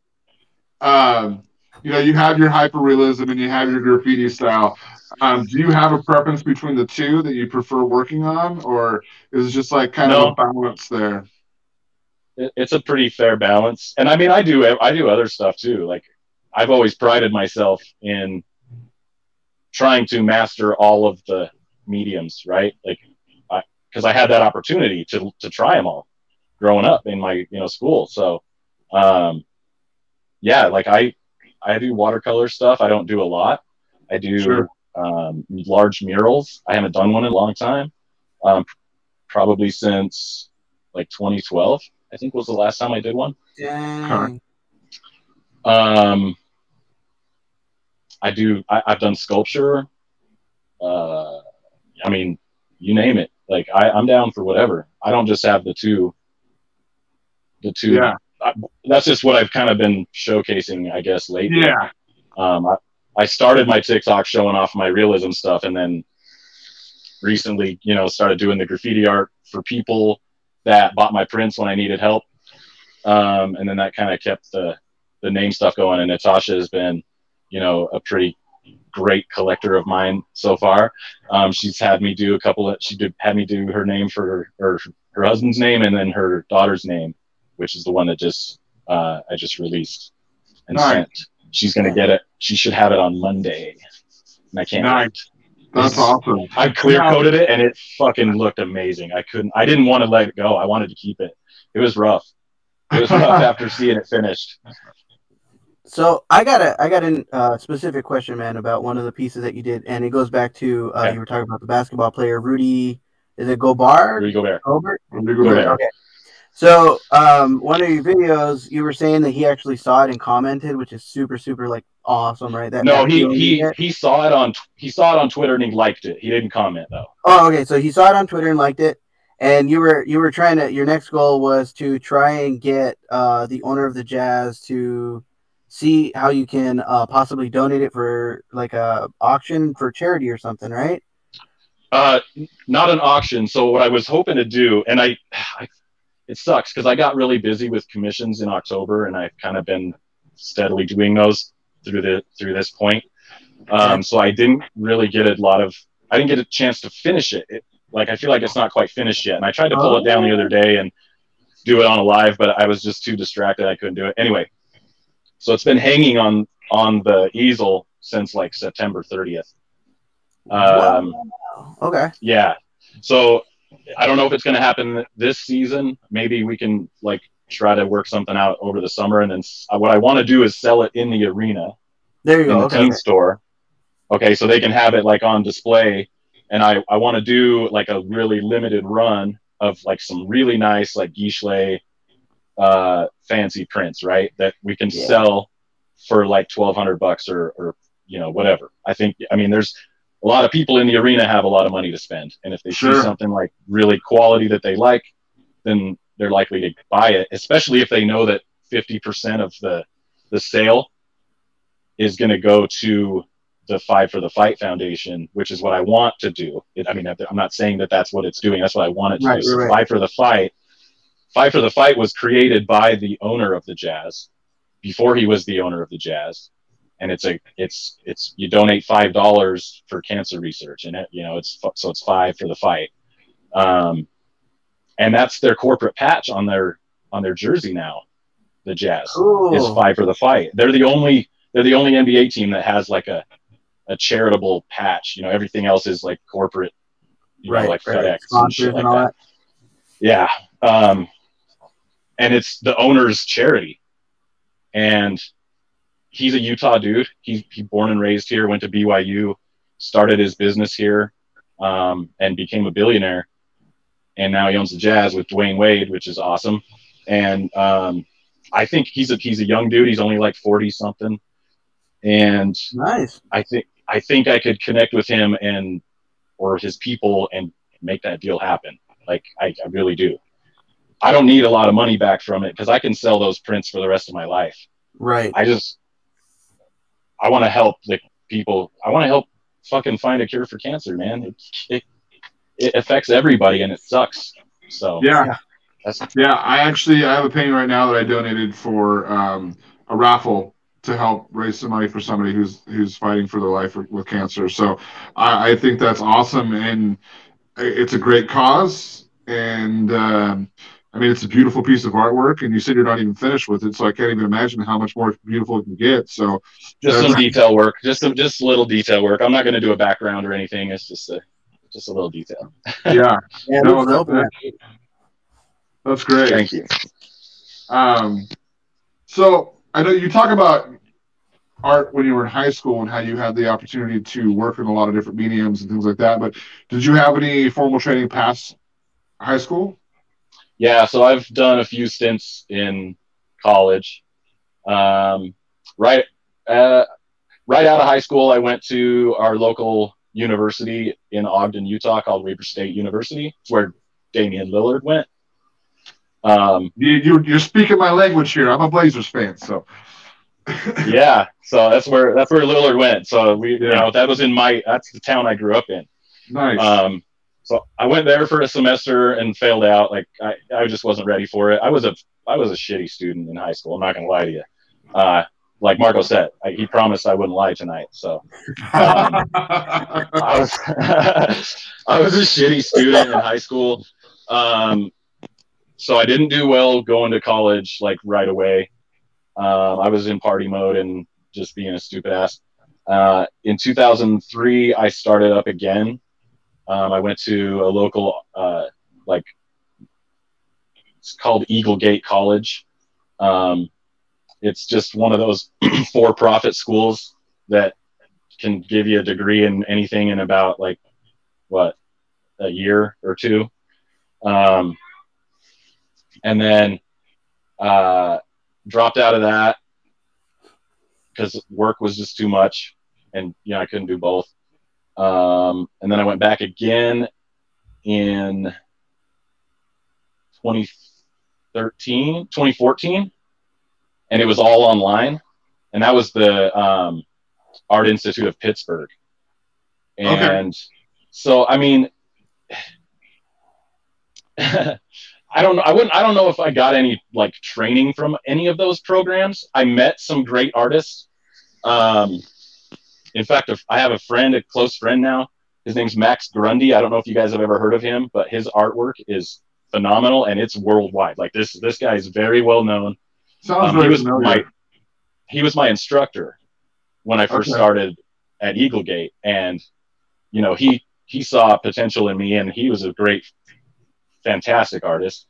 um, you know, you have your hyperrealism and you have your graffiti style. Um, do you have a preference between the two that you prefer working on, or is it just like kind No. of a balance there? It's a pretty fair balance, and I mean, I do I do other stuff too. Like I've always prided myself in trying to master all of the mediums, right? Like, because I, had that opportunity to to try them all growing up in my you know school. So, um, yeah, like I I do watercolor stuff. I don't do a lot. I do Sure. Um, large murals. I haven't done one in a long time. Um, probably since like 2012. I think was the last time I did one. Dang. Um, I do. I, I've done sculpture. Uh, I mean, you name it. Like I, I'm down for whatever. I don't just have the two. The two. Yeah. I, that's just what I've kind of been showcasing, I guess, lately. Yeah, Um, I, I started my TikTok showing off my realism stuff, and then recently, you know, started doing the graffiti art for people that bought my prints when I needed help. Um, and then that kind of kept the the name stuff going. And Natasha has been, you know, a pretty great collector of mine so far. Um, she's had me do a couple of. She did had me do her name for her, her her husband's name and then her daughter's name, which is the one that just uh, I just released and sent. She's gonna get it. She should have it on Monday. And I can't Nice. wait. that's This- awesome. I clear coated it and it fucking looked amazing. I couldn't. I didn't want to let it go. I wanted to keep it. It was rough. It was rough after seeing it finished. So I got a I got a uh, specific question, man, about one of the pieces that you did, and it goes back to uh, Okay. you were talking about the basketball player Rudy. Is it Gobert? Rudy Gobert. Gobert? There you go. Go there. Okay. So um, one of your videos, you were saying that he actually saw it and commented, which is super super like awesome, right? That No, he he he saw it on he saw it on Twitter and he liked it. He didn't comment though. Oh, okay. So he saw it on Twitter and liked it, and you were you were trying to. Your next goal was to try and get uh, the owner of the Jazz to see how you can uh, possibly donate it for like a auction for charity or something, right? Uh, not an auction. So what I was hoping to do, and I, I it sucks because I got really busy with commissions in October, and I've kind of been steadily doing those through the through this point. Um, so I didn't really get a lot of. I didn't get a chance to finish it. it. Like I feel like it's not quite finished yet, and I tried to pull it down the other day and do it on a live, but I was just too distracted. I couldn't do it anyway. So it's been hanging on on the easel since like September 30th. Um, Okay. yeah. So I don't know if it's going to happen this season. Maybe we can like try to work something out over the summer, and then s- uh, what I want to do is sell it in the arena There you in go. the Okay. team store. Okay, so they can have it like on display, and I I want to do like a really limited run of like some really nice like giclée uh fancy prints, right? That we can Yeah. sell for like twelve hundred bucks or or you know whatever. I think I mean there's a lot of people in the arena have a lot of money to spend, and if they Sure. see something like really quality that they like, then they're likely to buy it, especially if they know that fifty percent of the the sale is going to go to the Five for the Fight Foundation, which is what I want to do. It, I mean, I'm not saying that that's what it's doing. That's what I want it to Right, do. Right, right. Five for the Fight. Five for the Fight was created by the owner of the Jazz before he was the owner of the Jazz, and it's a it's it's you donate five dollars for cancer research, and it you know it's so it's five for the fight, um, and that's their corporate patch on their on their jersey now. The Jazz Cool. is five for the fight. They're the only they're the only NBA team that has like a a charitable patch. You know, everything else is like corporate, you know, like FedEx and shit like and all that. that. Yeah. Um, and it's the owner's charity. And he's a Utah dude. He's he born and raised here, went to BYU, started his business here, um, and became a billionaire. And now he owns the Jazz with Dwyane Wade, which is awesome. And um, I think he's a he's a young dude. He's only like forty something, and Nice. I think I think I could connect with him and or his people and make that deal happen. Like I, I really do. I don't need a lot of money back from it because I can sell those prints for the rest of my life. Right. I just I want to help the people. I want to help fucking find a cure for cancer, man. It, it it affects everybody and it sucks. So Yeah. that's Yeah, I actually I have a painting right now that I donated for um, a raffle to help raise some money for somebody who's who's fighting for their life with, with cancer. So I, I think that's awesome, and it's a great cause. And um, I mean, it's a beautiful piece of artwork. And you said you're not even finished with it, so I can't even imagine how much more beautiful it can get. So just some detail work, just some just a little detail work. I'm not going to do a background or anything. It's just a just a little detail. yeah, Yeah, No, looks that- that's great. Thank you. Um, so I know you talk about art when you were in high school and how you had the opportunity to work in a lot of different mediums and things like that. But did you have any formal training past high school? Yeah, so I've done a few stints in college. Um, right, uh, right out of high school, I went to our local university in Ogden, Utah, called Weber State University. It's where Damian Lillard went. Um, You, you, you're speaking my language here. I'm a Blazers fan, so yeah, so that's where that's where Lillard went. So we, you know, that was in my that's the town I grew up in. nice. Um, so I went there for a semester and failed out. Like I, I just wasn't ready for it. I was a I was a shitty student in high school. I'm not gonna lie to you. Uh, like Marco said, I, he promised I wouldn't lie tonight. So um, I was I was a shitty student in high school. Um, so I didn't do well going to college like right away. Um, I was in party mode and just being a stupid ass. Uh, in 2003, I started up again. Um, I went to a local, uh, like, it's called Eagle Gate College. Um, it's just one of those for-profit schools that can give you a degree in anything in about like what a year or two. Um, and then uh, dropped out of that because work was just too much, and you know I couldn't do both. Um, and then I went back again in 2013, 2014, and it was all online, and that was the um, Art Institute of Pittsburgh. And so, I mean, I don't know. I wouldn't. I don't know if I got any like training from any of those programs. I met some great artists. Um, in fact, I have a friend, a close friend now. His name's Max Grundy. I don't know if you guys have ever heard of him, but his artwork is phenomenal and it's worldwide. Like this, this guy is very well known. Sounds Um, he was familiar. my he was my instructor when I first Okay. started at Eagle Gate, and you know he he saw potential in me, and he was a great, fantastic artist.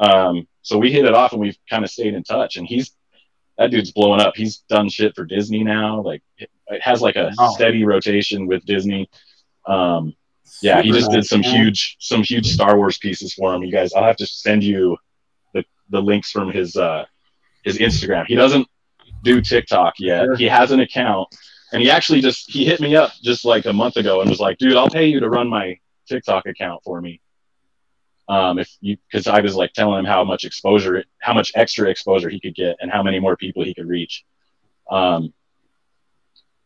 Um, so we hit it off, and we've kind of stayed in touch. And he's that dude's blowing up. He's done shit for Disney now. Like it, it has like a Wow. steady rotation with Disney. Um, yeah, he just did some huge some huge Star Wars pieces for him. You guys, I'll have to send you the the links from his uh his Instagram. He doesn't do TikTok yet. He has an account, and he actually just he hit me up just like a month ago and was like, "Dude, I'll pay you to run my TikTok account for me." Um, if you because I was like telling him how much exposure, how much extra exposure he could get, and how many more people he could reach. Um,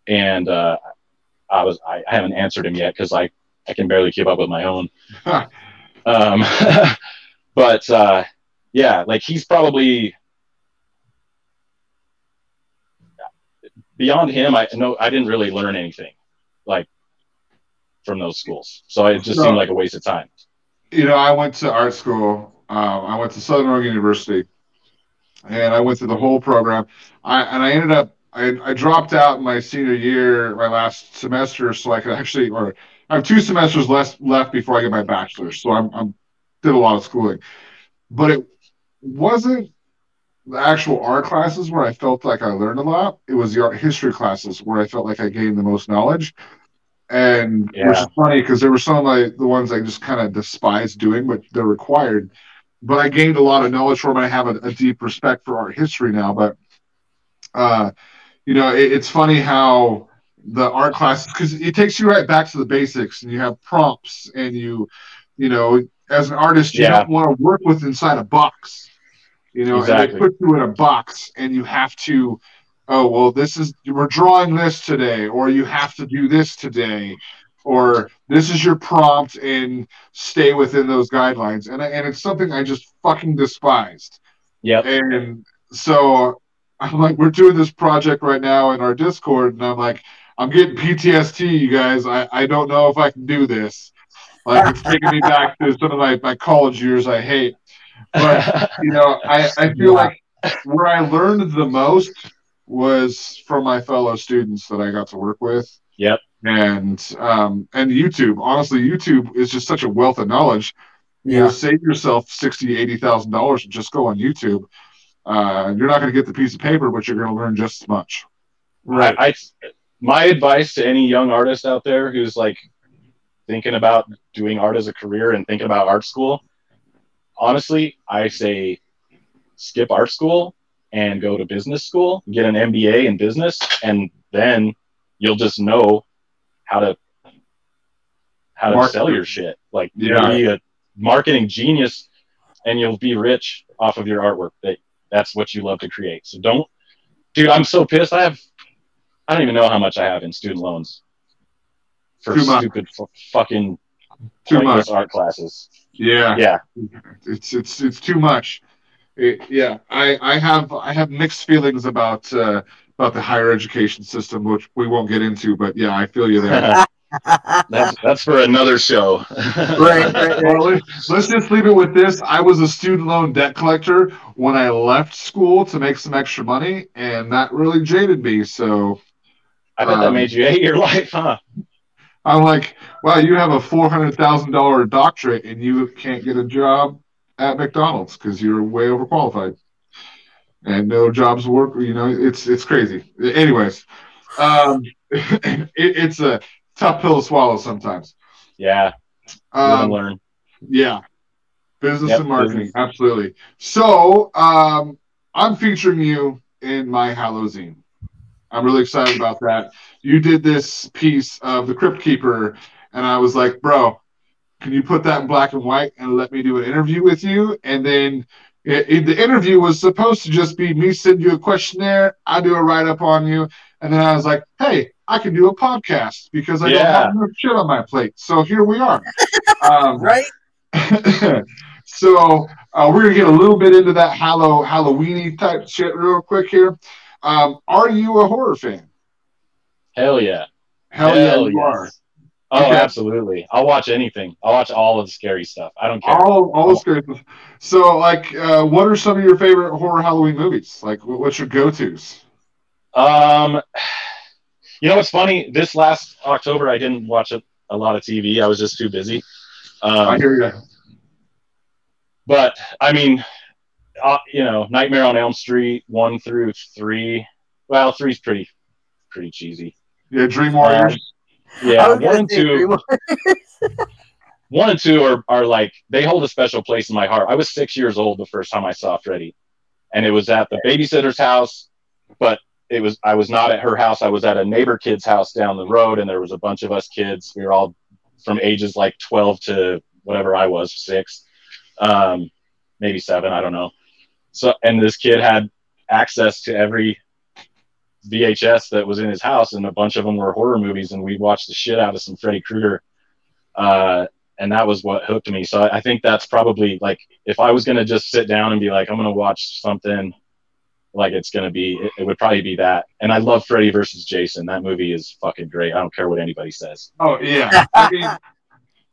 and uh, I was I, I haven't answered him yet because I I can barely keep up with my own. um, but uh, yeah, like he's probably beyond him. I know I didn't really learn anything like from those schools, so it just No. seemed like a waste of time. You know, I went to art school. Um, I went to Southern Oregon University, and I went through the whole program. I and I ended up I, I dropped out my senior year, my last semester, so I could actually, or I have two semesters less left before I get my bachelor's. So I'm, I'm did a lot of schooling, but it wasn't the actual art classes where I felt like I learned a lot. It was the art history classes where I felt like I gained the most knowledge. And which is funny because there were some of my, the ones I just kind of despised doing, but they're required. But I gained a lot of knowledge from it. I have a, a deep respect for art history now. But, uh, you know, it, it's funny how the art classes, because it takes you right back to the basics and you have prompts and you, you know, as an artist, you Yeah. don't want to work with inside a box. You know, and they put you in a box and you have to, oh, well, this is, we're drawing this today, or you have to do this today, or this is your prompt and stay within those guidelines. And, and it's something I just fucking despised. yeah And so I'm like, we're doing this project right now in our Discord, and I'm like, I'm getting PTSD, you guys. I, I don't know if I can do this. Like, it's taking me back to some of my, my college years I hate. But, you know, I, I feel Yeah. like where I learned the most was from my fellow students that I got to work with. Yep. And um, and YouTube. Honestly, YouTube is just such a wealth of knowledge. You know, Yeah. save yourself sixty, eighty thousand dollars and just go on YouTube. Uh, you're not going to get the piece of paper, but you're going to learn just as much. Right. I, I my advice to any young artist out there who's like thinking about doing art as a career and thinking about art school, honestly, I say skip art school and go to business school, get an MBA in business, and then you'll just know how to how to Market. sell your shit. Like Yeah. you'll be a marketing genius and you'll be rich off of your artwork. That that's what you love to create. So don't dude, I'm so pissed. I have I don't even know how much I have in student loans for Too much. stupid f- fucking Too much. art classes. Yeah. Yeah. it's it's it's too much. Yeah, I I have I have mixed feelings about uh, about the higher education system, which we won't get into. But yeah, I feel you there. that's that's for another show. Right, right, well, let- let's just leave it with this. I was a student loan debt collector when I left school to make some extra money, and that really jaded me. So I bet that Um, made you hate your life, huh? I'm like, wow, you have a four hundred thousand dollar doctorate, and you can't get a job at McDonald's because you're way overqualified, and no jobs work. You know, it's it's crazy. Anyways, um, it, it's a tough pill to swallow sometimes. Yeah. Um, learn. yeah, business Yep, and marketing, business. absolutely. So, um, I'm featuring you in my Halloween. I'm really excited about that. You did this piece of the Crypt Keeper, and I was like, bro, can you put that in black and white and let me do an interview with you? And then it, it- the interview was supposed to just be me send you a questionnaire, I do a write up on you, and then I was like, hey, I can do a podcast because I don't Yeah. have enough shit on my plate. So here we are. Um, Right? so uh, we're gonna get a little bit into that Hallow Halloweeny type shit real quick here. Um, are you a horror fan? Hell yeah. Hell, yeah, you yes. are. Oh, Okay. absolutely. I'll watch anything. I'll watch all of the scary stuff. I don't care. All all the scary stuff. So, like, uh, what are some of your favorite horror Halloween movies? Like, what's your go tos? Um, you know what's funny? This last October, I didn't watch a, a lot of TV. I was just too busy. I Um, hear you. but I mean, uh, you know, Nightmare on Elm Street one through three. Well, three's pretty, pretty cheesy. Yeah, Dream Warriors. Yeah, one and two. One and two are, are like they hold a special place in my heart. I was six years old the first time I saw Freddy, and it was at the babysitter's house, but it was I was not at her house. I was at a neighbor kid's house down the road, and there was a bunch of us kids. We were all from ages like twelve to whatever I was, six, um, maybe seven, I don't know. So, and this kid had access to every VHS that was in his house, and a bunch of them were horror movies, and we watched the shit out of some Freddy Krueger. Uh, and that was what hooked me. So I, I think that's probably like if I was gonna just sit down and be like, I'm gonna watch something, like it's gonna be, it, it would probably be that. And I love Freddy versus Jason. That movie is fucking great. I don't care what anybody says. Oh yeah. I mean,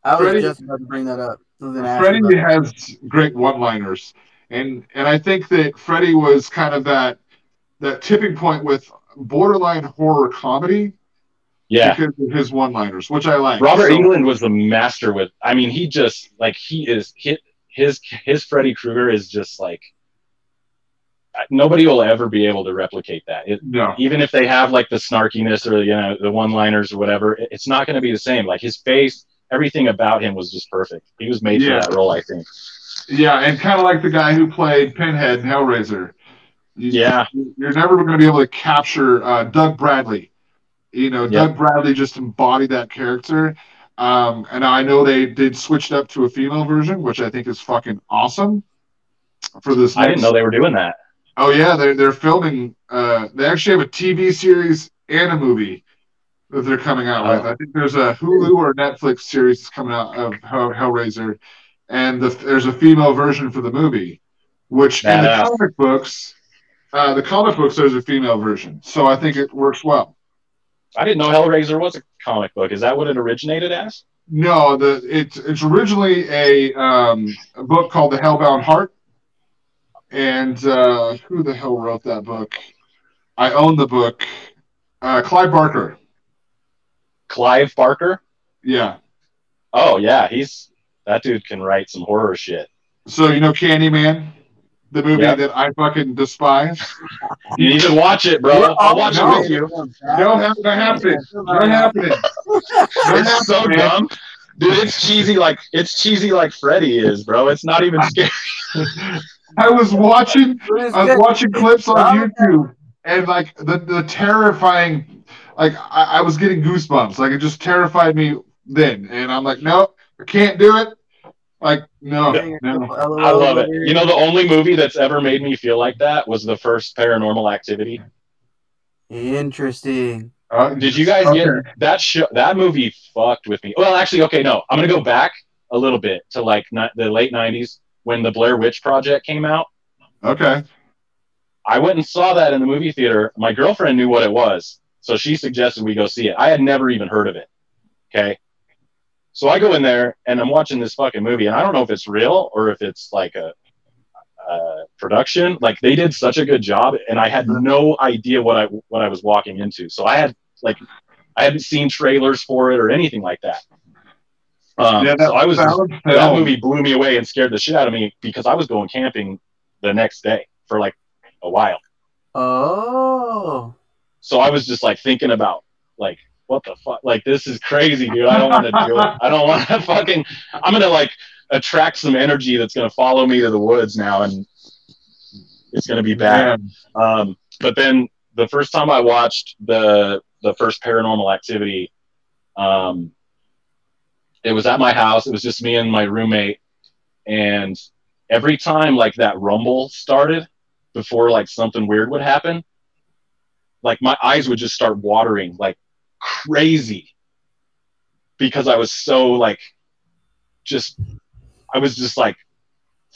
I was Freddy- just about to bring that up. I was gonna ask Freddy about has great one-liners, and and I think that Freddy was kind of that that tipping point with borderline horror comedy Yeah. because of his one-liners, which I like. Robert So- Englund was the master with. I mean, he just like he is hit his his Freddy Krueger is just like nobody will ever be able to replicate that. It, No. even if they have like the snarkiness or you know the one-liners or whatever, it- it's not going to be the same. Like his face, everything about him was just perfect. He was made Yeah. for that role, I think. Yeah, and kind of like the guy who played Pinhead in Hellraiser. Yeah. You're never going to be able to capture uh, Doug Bradley. You know, Yeah. Doug Bradley just embodied that character. Um, and I know they did switch it up to a female version, which I think is fucking awesome. For this, I didn't know they were doing that. Oh yeah, they're they're filming. Uh, they actually have a TV series and a movie that they're coming out with. Oh. I think there's a Hulu or Netflix series coming out of Hell, Hellraiser, and the, there's a female version for the movie, which in the comic books, uh, the comic books there's a female version, so I think it works well. I didn't know Hellraiser was a comic book. Is that what it originated as? No, the it's it's originally a um, a book called The Hellbound Heart, and uh, who the hell wrote that book? I own the book. Uh, Clive Barker. Clive Barker. Yeah. Oh yeah, he's that dude can write some horror shit. So you know Candyman, the movie Yep. that I fucking despise. You need to watch it, bro. You're I'll watch no. it with you. No, not happening. Not happening. It's so dumb. Dude, it's cheesy like it's cheesy like Freddy is, bro. It's not even scary. I was watching. I was watching clips on YouTube, and like the the terrifying, like I, I was getting goosebumps. Like it just terrified me then, and I'm like, no, I can't do it. Like no, no. I love it. You know, the only movie that's ever made me feel like that was the first Paranormal Activity. Interesting. Uh, Did you guys get that show? That movie fucked with me. Well, actually, okay, no, I'm gonna go back a little bit to like ni- the late '90s when the Blair Witch Project came out. Okay. I went and saw that in the movie theater. My girlfriend knew what it was, so she suggested we go see it. I had never even heard of it. Okay. So I go in there and I'm watching this fucking movie, and I don't know if it's real or if it's like a, a production. Like they did such a good job, and I had no idea what I what I was walking into. So I had like I hadn't seen trailers for it or anything like that. Um, yeah, that so I was sound that film. movie blew me away and scared the shit out of me because I was going camping the next day for like a while. Oh. So I was just like thinking about like what the fuck like this is crazy, dude. I don't want to do it. I don't want to fucking I'm gonna like attract some energy that's gonna follow me to the woods now and it's gonna be bad. Um, but then the first time I watched the the first Paranormal Activity, um, it was at my house. It was just me and my roommate, and every time like that rumble started before like something weird would happen, like my eyes would just start watering like crazy because I was so like just I was just like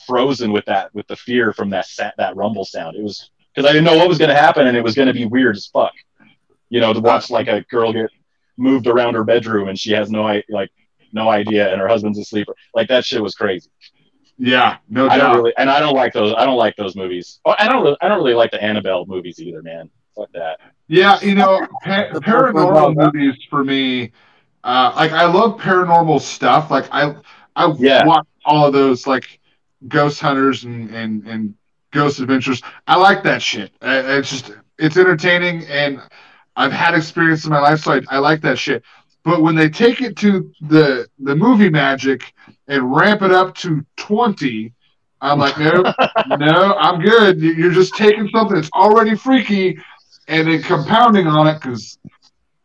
frozen with that with the fear from that sa- that rumble sound. It was because I didn't know what was going to happen and it was going to be weird as fuck. You know, to watch like a girl get moved around her bedroom and she has no i- like no idea and her husband's asleep. Like that shit was crazy. Yeah, no I doubt. really and I don't like those. I don't like those movies. Oh, I don't. really- I don't really like the Annabelle movies either, man. Fuck that. Yeah, you know, pa- The first one's paranormal movies for me, uh, like I love paranormal stuff. Like I, I Yeah. watch all of those like Ghost Hunters and and and Ghost Adventures. I like that shit. Uh, It's just it's entertaining, and I've had experience in my life, so I, I like that shit. But when they take it to the the movie magic and ramp it up to twenty, I'm like, no, no, I'm good. You're just taking something that's already freaky and then compounding on it because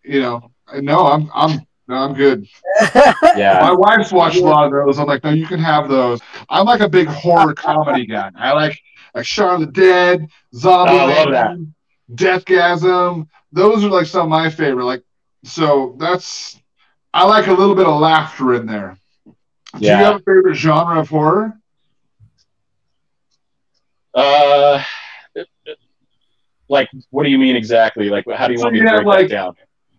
you know no i'm i'm no, i'm good Yeah. my wife's watched a lot of those i'm like no you can have those i'm like a big horror comedy guy i like like Shaun of the Dead, Zombie Oh, I love Land, Deathgasm. Those are like some of my favorite. Like, so that's I like a little bit of laughter in there. Yeah. Do you have a favorite genre of horror? Uh, like, what do you mean exactly? Like, how do you So want me to have, break like, that down?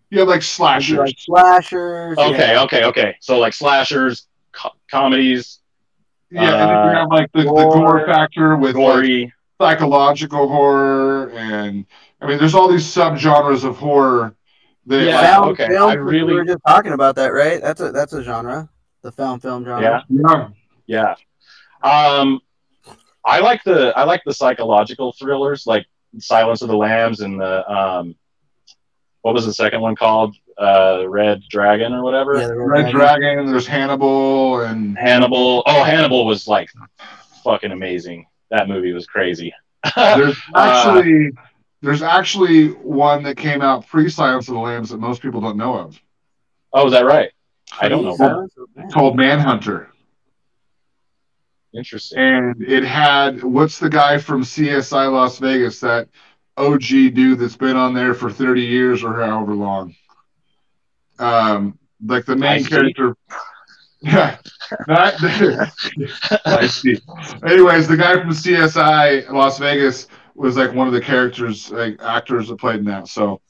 You have like slashers. like slashers. Okay, yeah. okay, okay. So like slashers, co- comedies, yeah, and then you uh, have like the, the gore, gore factor with like, psychological horror and I mean, there's all these subgenres of horror. That, Yeah, like, Found okay, film, I really- we were just talking about that, right? That's a that's a genre, the found film genre. Yeah. yeah. Yeah. Um, I like the I like the psychological thrillers like Silence of the Lambs and the um, what was the second one called? Uh, Red Dragon or whatever. Yeah, the Red Dragon. There's Hannibal, and Hannibal. Oh, Hannibal was like fucking amazing. That movie was crazy. there's Uh, actually there's actually one that came out pre Silence of the Lambs that most people don't know of, oh, is that right? I don't know. Silence of the Lambs. called Manhunter. Interesting. and it had what's the guy from CSI Las Vegas that OG dude that's been on there for 30 years or however long. Um, like the main I character. Yeah, not, I see. Anyways, the guy from CSI Las Vegas was like one of the characters, like actors that played in that. So,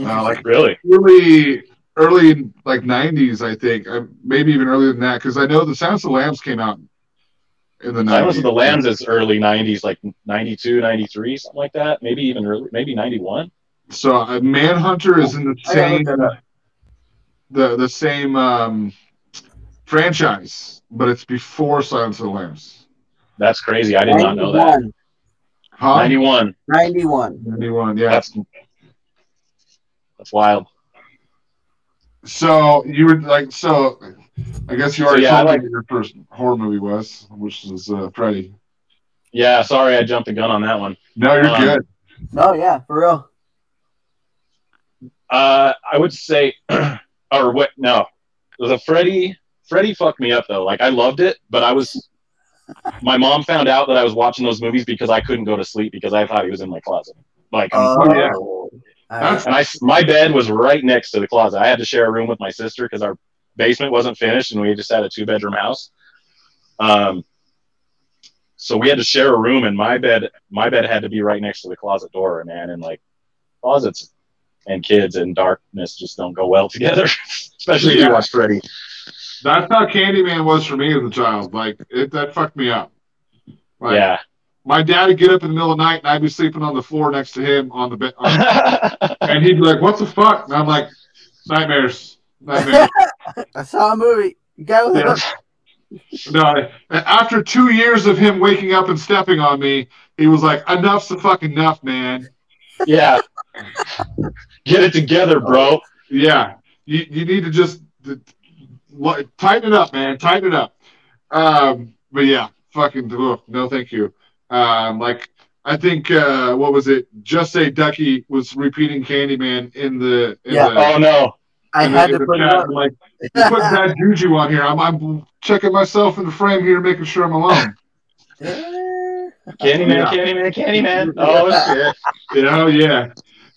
uh, like Really? really early like 90s, I think, uh, maybe even earlier than that, because I know the Silence of the Lambs came out in the 90s. Silence of the Lambs is early '90s, like '92, '93, something like that. Maybe even early, maybe '91. So uh, Manhunter is in the same look that up. the the same um, franchise, but it's before Silence of the Lambs. That's crazy. I did not know that. 91. Huh? '91. 91. 91, yeah. That's that's wild. So you were like, so I guess you So, already yeah, told I me like- what your first horror movie was, which is uh, Freddy. Yeah, sorry, I jumped the gun on that one. No, you're Um, good. Oh yeah, for real. Uh, I would say, or what? No, the Freddy. Freddy fucked me up though. Like I loved it, but I was. My mom found out that I was watching those movies because I couldn't go to sleep because I thought he was in my closet. Like, Oh, yeah. I- and I my bed was right next to the closet. I had to share a room with my sister because our basement wasn't finished and we just had a two bedroom house. Um, so we had to share a room, and my bed my bed had to be right next to the closet door, man. And like closets and kids and darkness just don't go well together, especially if you watch Freddy. That's how Candyman was for me as a child. Like it, that fucked me up. Like, yeah. My dad would get up in the middle of the night, and I'd be sleeping on the floor next to him on the bed, on- and he'd be like, "What the fuck?" And I'm like, "Nightmares, nightmares." I saw a movie. You got Yeah. No, after two years of him waking up and stepping on me, he was like, "Enough's the fucking enough, man." yeah. Get it together, bro. Yeah, you, you need to just tighten it up, man. Tighten it up. Um, but yeah, fucking ugh, no, thank you. Um, like I think uh, what was it? Just say Ducky was repeating Candyman in the in Yeah. the, Oh no. I in the- had in to the put it chat. up. I'm like you put that juju on here. I'm I'm checking myself in the frame here, making sure I'm alone. Candyman, Yeah. Candyman, Candyman. Oh shit. Yeah, oh yeah.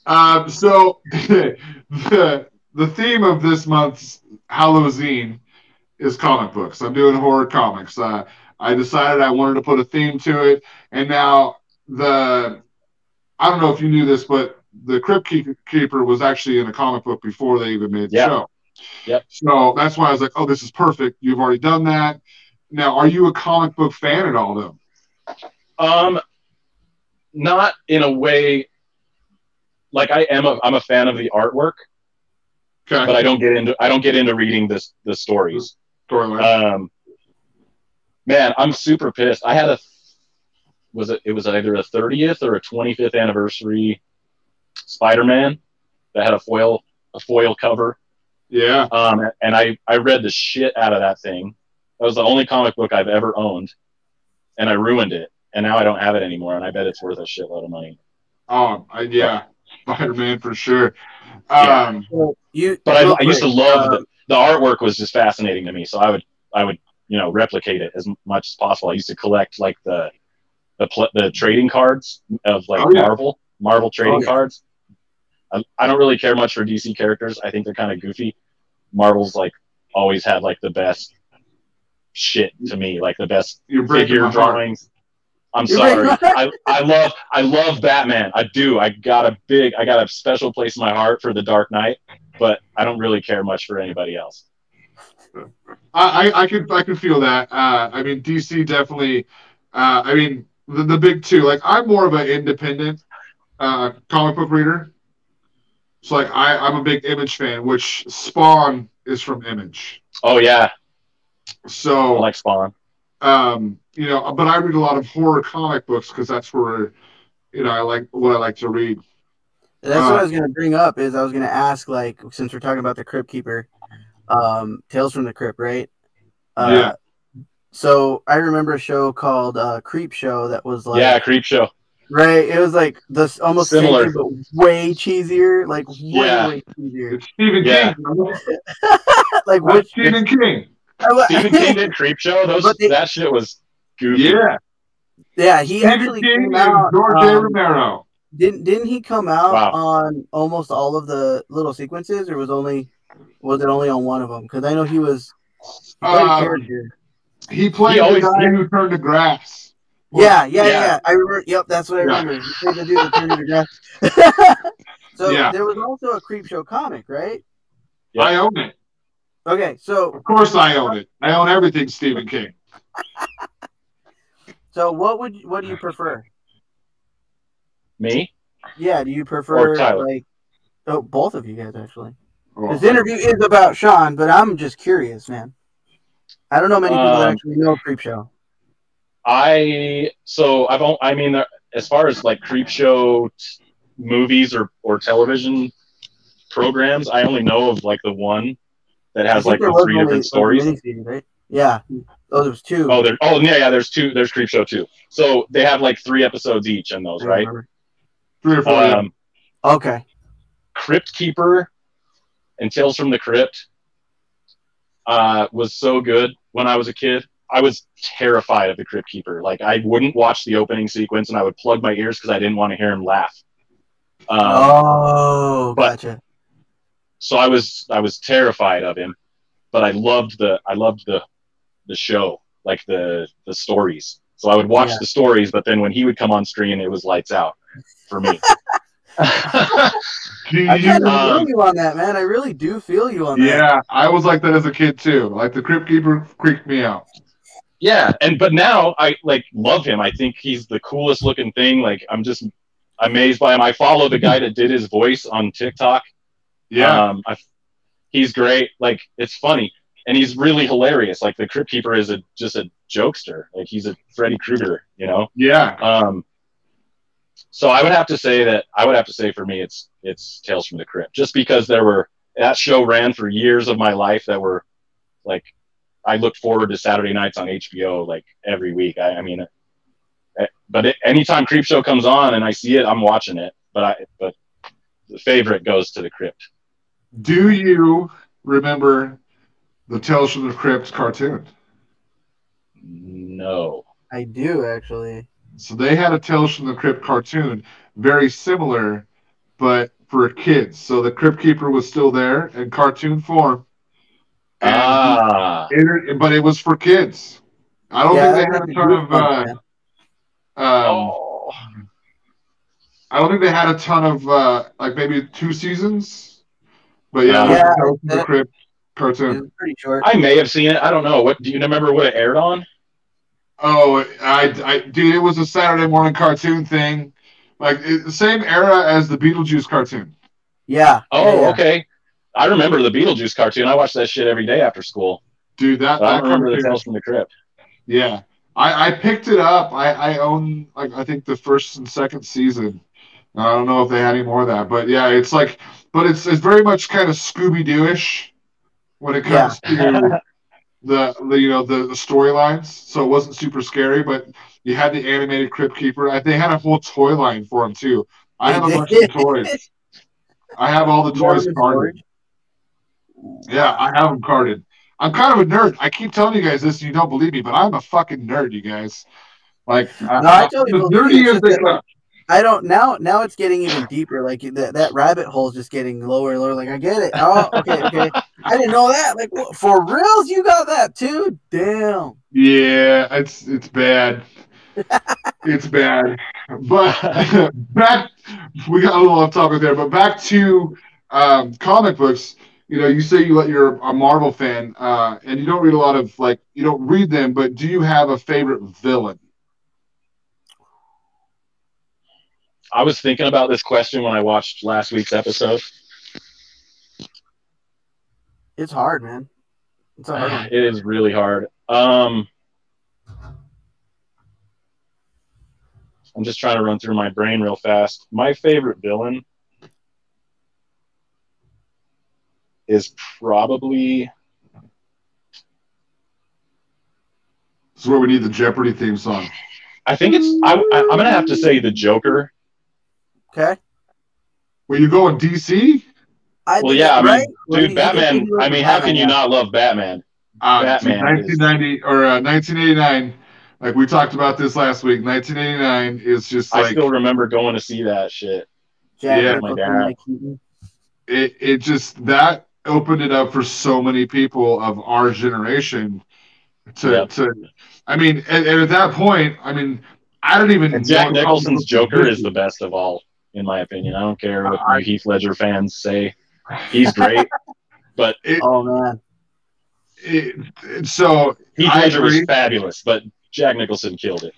Um, so the the theme of this month's Halloween is comic books. I'm doing horror comics. Uh, I decided I wanted to put a theme to it, and now the I don't know if you knew this, but the Crypt Keeper was actually in a comic book before they even made the Yeah. show. Yep. So that's why I was like, oh, this is perfect. You've already done that. Now, are you a comic book fan at all, though? Um, not in a way. Like I am a, I'm a fan of the artwork, Okay. but I don't get into I don't get into reading this the stories. Storyline. Um, man, I'm super pissed. I had a was it it was either a 30th or a 25th anniversary Spider-Man that had a foil a foil cover. yeah. Um, and I I read the shit out of that thing. That was the only comic book I've ever owned, and I ruined it. And now I don't have it anymore, and I bet it's worth a shitload of money. Oh, I, yeah. Spider Man for sure. Yeah. Um, You, But I, I used to love uh, the, the artwork was just fascinating to me. So I would I would you know replicate it as much as possible. I used to collect like the the pl- the trading cards of like Oh, yeah. Marvel Marvel trading Oh, yeah. cards. I, I don't really care much for DC characters. I think they're kind of goofy. Marvel's like always had like the best shit to me, like the best you're breaking figure my drawings. I'm You're sorry. I, I love I love Batman. I do. I got a big I got a special place in my heart for the Dark Knight, but I don't really care much for anybody else. I, I, I could I could feel that. Uh, I mean, DC definitely. Uh, I mean, the, the big two. Like, I'm more of an independent uh, comic book reader. So like I, I'm a big Image fan, which Spawn is from Image. Oh yeah, I So like Spawn. um, you know, but I read a lot of horror comic books because that's where you know I like what I like to read. That's what Uh, I was gonna bring up. Is I was gonna ask, like, since we're talking about the Crypt Keeper, um, Tales from the Crypt, right? Uh, Yeah. So I remember a show called uh, Creep Show that was like, yeah, Creep Show. Right. It was like this almost the same Similar. but way cheesier, like way Yeah. way cheesier. It's Stephen Yeah. King. remember? like That's which Stephen King. Stephen King did Creep Show. Those they- that shit was goofy. Yeah, yeah, he Stephen actually King came and out. George A. um, Romero. Didn't didn't he come out Wow. on almost all of the little sequences, or was only was it only on one of them? Because I know he was he played Um. He played He always- the guy who turned to grass. Yeah, yeah, yeah, Yeah. I remember. Yep, that's what I remember. He played the dude that turned into grass. so Yeah. there was also a creep show comic, right? Yeah. I own it. Okay, so Of course, I own it. I own everything Stephen King. so what would what do you prefer? Me? Yeah, do you prefer Or Tyler. like oh both of you guys actually? Well, This interview is about Sean, but I'm just curious, man. I don't know many people that Um, actually know creep show. I so I've on- I mean as far as like Creep Show t- movies or or television programs, I only know of like the one that has like the three different stories. right? Yeah. Oh, there was two. Oh, there. Oh, yeah, yeah. There's two. There's Creep Show too. So they have like three episodes each in those, right? remember. three or four. Um, Okay. Crypt Keeper and Tales from the Crypt uh, was so good when I was a kid. I was terrified of the Crypt Keeper. Like I wouldn't watch the opening sequence, and I would plug my ears because I didn't want to hear him laugh. Um, oh, but- gotcha. so I was I was terrified of him, but I loved the I loved the the show, like the the stories. So I would watch Yeah. the stories, but then when he would come on screen, it was lights out for me. Do I you- kind of um, feel you on that, man. I really do feel you on that. yeah, I was like that as a kid too. Like the Crypt Keeper creeped me out. Yeah, and but now I like love him. I think he's the coolest looking thing. Like I'm just amazed by him. I follow the guy that did his voice on TikTok. Yeah, Um, I, he's great. Like it's funny, and he's really hilarious. Like the Crypt Keeper is a just a jokester. Like he's a Freddy Krueger, you know. yeah. Um, so I would have to say that I would have to say for me it's it's Tales from the Crypt, just because there were that show ran for years of my life that were like I look forward to Saturday nights on HBO like every week. I, I mean, eh, but it, anytime Creep Show comes on and I see it, I'm watching it. But I but the favorite goes to the Crypt. Do you remember the Tales from the Crypt cartoon? No. I do actually. So they had a Tales from the Crypt cartoon, very similar, but for kids. So the Crypt Keeper was still there in cartoon form. And Ah, it- but it was for kids. I don't Yeah, think they had a makes ton of. Uh, man. um, oh, I don't think they had a ton of uh, like maybe two seasons. But yeah, Yeah, it was a the Crypt cartoon. pretty short. I may have seen it. I don't know. What do you remember? What it aired on? Oh, I, I, dude, it was a Saturday morning cartoon thing, like it, the same era as the Beetlejuice cartoon. yeah. Oh, yeah, yeah. okay. I remember the Beetlejuice cartoon. I watched that shit every day after school. Dude, that, But I that don't remember the Tales from the Crypt. yeah, I, I picked it up. I, I own like I think the first and second season. I don't know if they had any more of that, but yeah, it's like, but it's it's very much kind of Scooby Doo ish when it comes to the, the you know the, the storylines. So it wasn't super scary, but you had the animated Crypt Keeper. I, they had a whole toy line for him too. I have a bunch of toys. I have all the toys them in carded. Yeah, I have them carded. I'm kind of a nerd. I keep telling you guys this, and you don't believe me, but I'm a fucking nerd, you guys. Like, No, I totally as believe you. nerdy It's as just they that, come. like, I don't now. Now it's getting even deeper. Like that, that rabbit hole is just getting lower and lower. Like I get it. Oh, okay, okay. I didn't know that. Like what, for reals, you got that too. Damn. Yeah, it's it's bad. it's bad. But back, we got a little off topic there. But back to um, comic books. You know, you say you let you're a Marvel fan, uh, and you don't read a lot of like you don't read them. But do you have a favorite villain? I was thinking about this question when I watched last week's episode. It's hard, man. It's a hard one. It is really hard. Um, I'm just trying to run through my brain real fast. My favorite villain is probably This is where we need the Jeopardy theme song. I think it's I, I, I'm gonna have to say the Joker. Okay. Where you going, DC? I Well, think yeah, I mean, right. Dude, you- Batman. I mean, how can you not love Batman? Uh, Batman is- 1990 or uh, 1989. Like we talked about this last week. 1989 is just I still remember going to see that shit. Jack Yeah, my dad. It. It just that opened it up for so many people of our generation to Yep. to. I mean, and, and at that point, I mean, I don't even. And Jack Nicholson's Joker is the best of all, in my opinion. I don't care what I- you Heath Ledger fans say. He's great, but Oh man. It, it- so Heath I Ledger was fabulous, but Jack Nicholson killed it.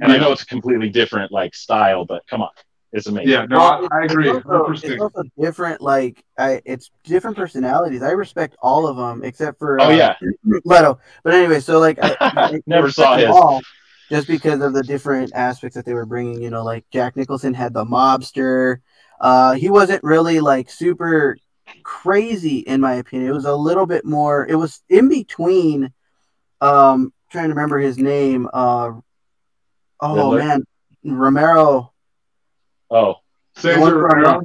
And I know it's a completely different like style, but come on, it's amazing. Yeah, no, Well, I, I agree. It's also, it's also different. Like, I, it's different personalities. I respect all of them except for Oh uh, yeah, Leto. But anyway, so like, I, I Never saw respect his. all just because of the different aspects that they were bringing. You know, like Jack Nicholson had the mobster. Uh, he wasn't really like super crazy in my opinion. It was a little bit more. It was in between. Um, trying to remember his name. Uh, oh Riddler? man, Romero. Oh, Cesar One?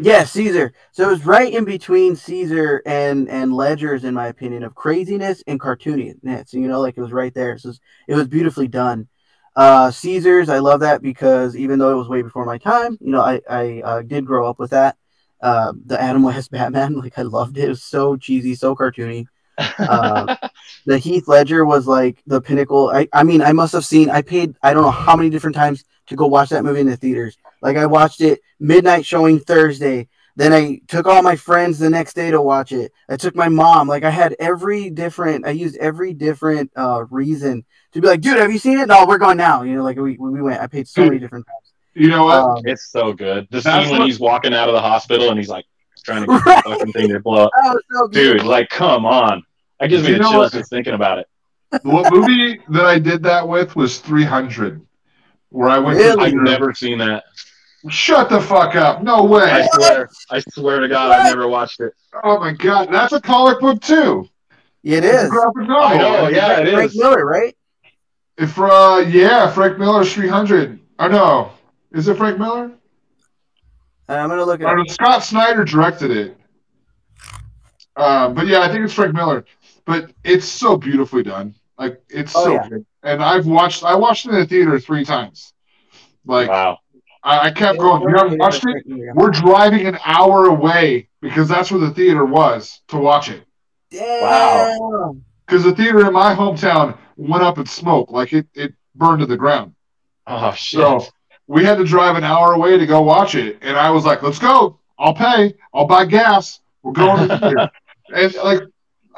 Yeah, Cesar. So it was right in between Cesar and and Ledger's, in my opinion, of craziness and cartooniness. You know, like it was right there. So it was, it was beautifully done. Uh, Cesar's, I love that because even though it was way before my time, you know, I I uh, did grow up with that. Uh, the Adam West Batman, like I loved it. It was so cheesy, so cartoony. Uh, the Heath Ledger was like the pinnacle. I, I mean, I must have seen. I paid I don't know how many different times to go watch that movie in the theaters. Like I watched it midnight showing Thursday. Then I took all my friends the next day to watch it. I took my mom. Like I had every different. I used every different uh, reason to be like, dude, have you seen it? No, we're going now. You know, like we we went. I paid so many different times. You know what? Um, it's so good. The scene when he's walking out of the hospital and he's like trying to get Right. the fucking thing to blow up. that so Dude, like, come on. That gives me You the chills what? just thinking about it. what movie that I did that with was 300, where I went. Really? To I've never seen that. Shut the fuck up! No way! I swear. I swear to God, I've never watched it. Oh my god, that's a comic book too. it It's a is. graphic novel. I know, yeah, it Frank is. Miller, right? If uh, yeah, Frank Miller's 300. Or no, is it Frank Miller? Uh, I'm gonna look at. Or Scott Snyder directed it. Um, but yeah, I think it's Frank Miller. But it's so beautifully done. Like it's Oh, so yeah. good. And I've watched. I watched it in the theater three times. Like Wow. I, I kept going. You haven't watched it? We're driving an hour away because that's where the theater was to watch it. Wow. Because the theater in my hometown went up in smoke, like it, it burned to the ground. Oh, shit. So we had to drive an hour away to go watch it. And I was like, let's go. I'll pay. I'll buy gas. We're going to the theater. and like,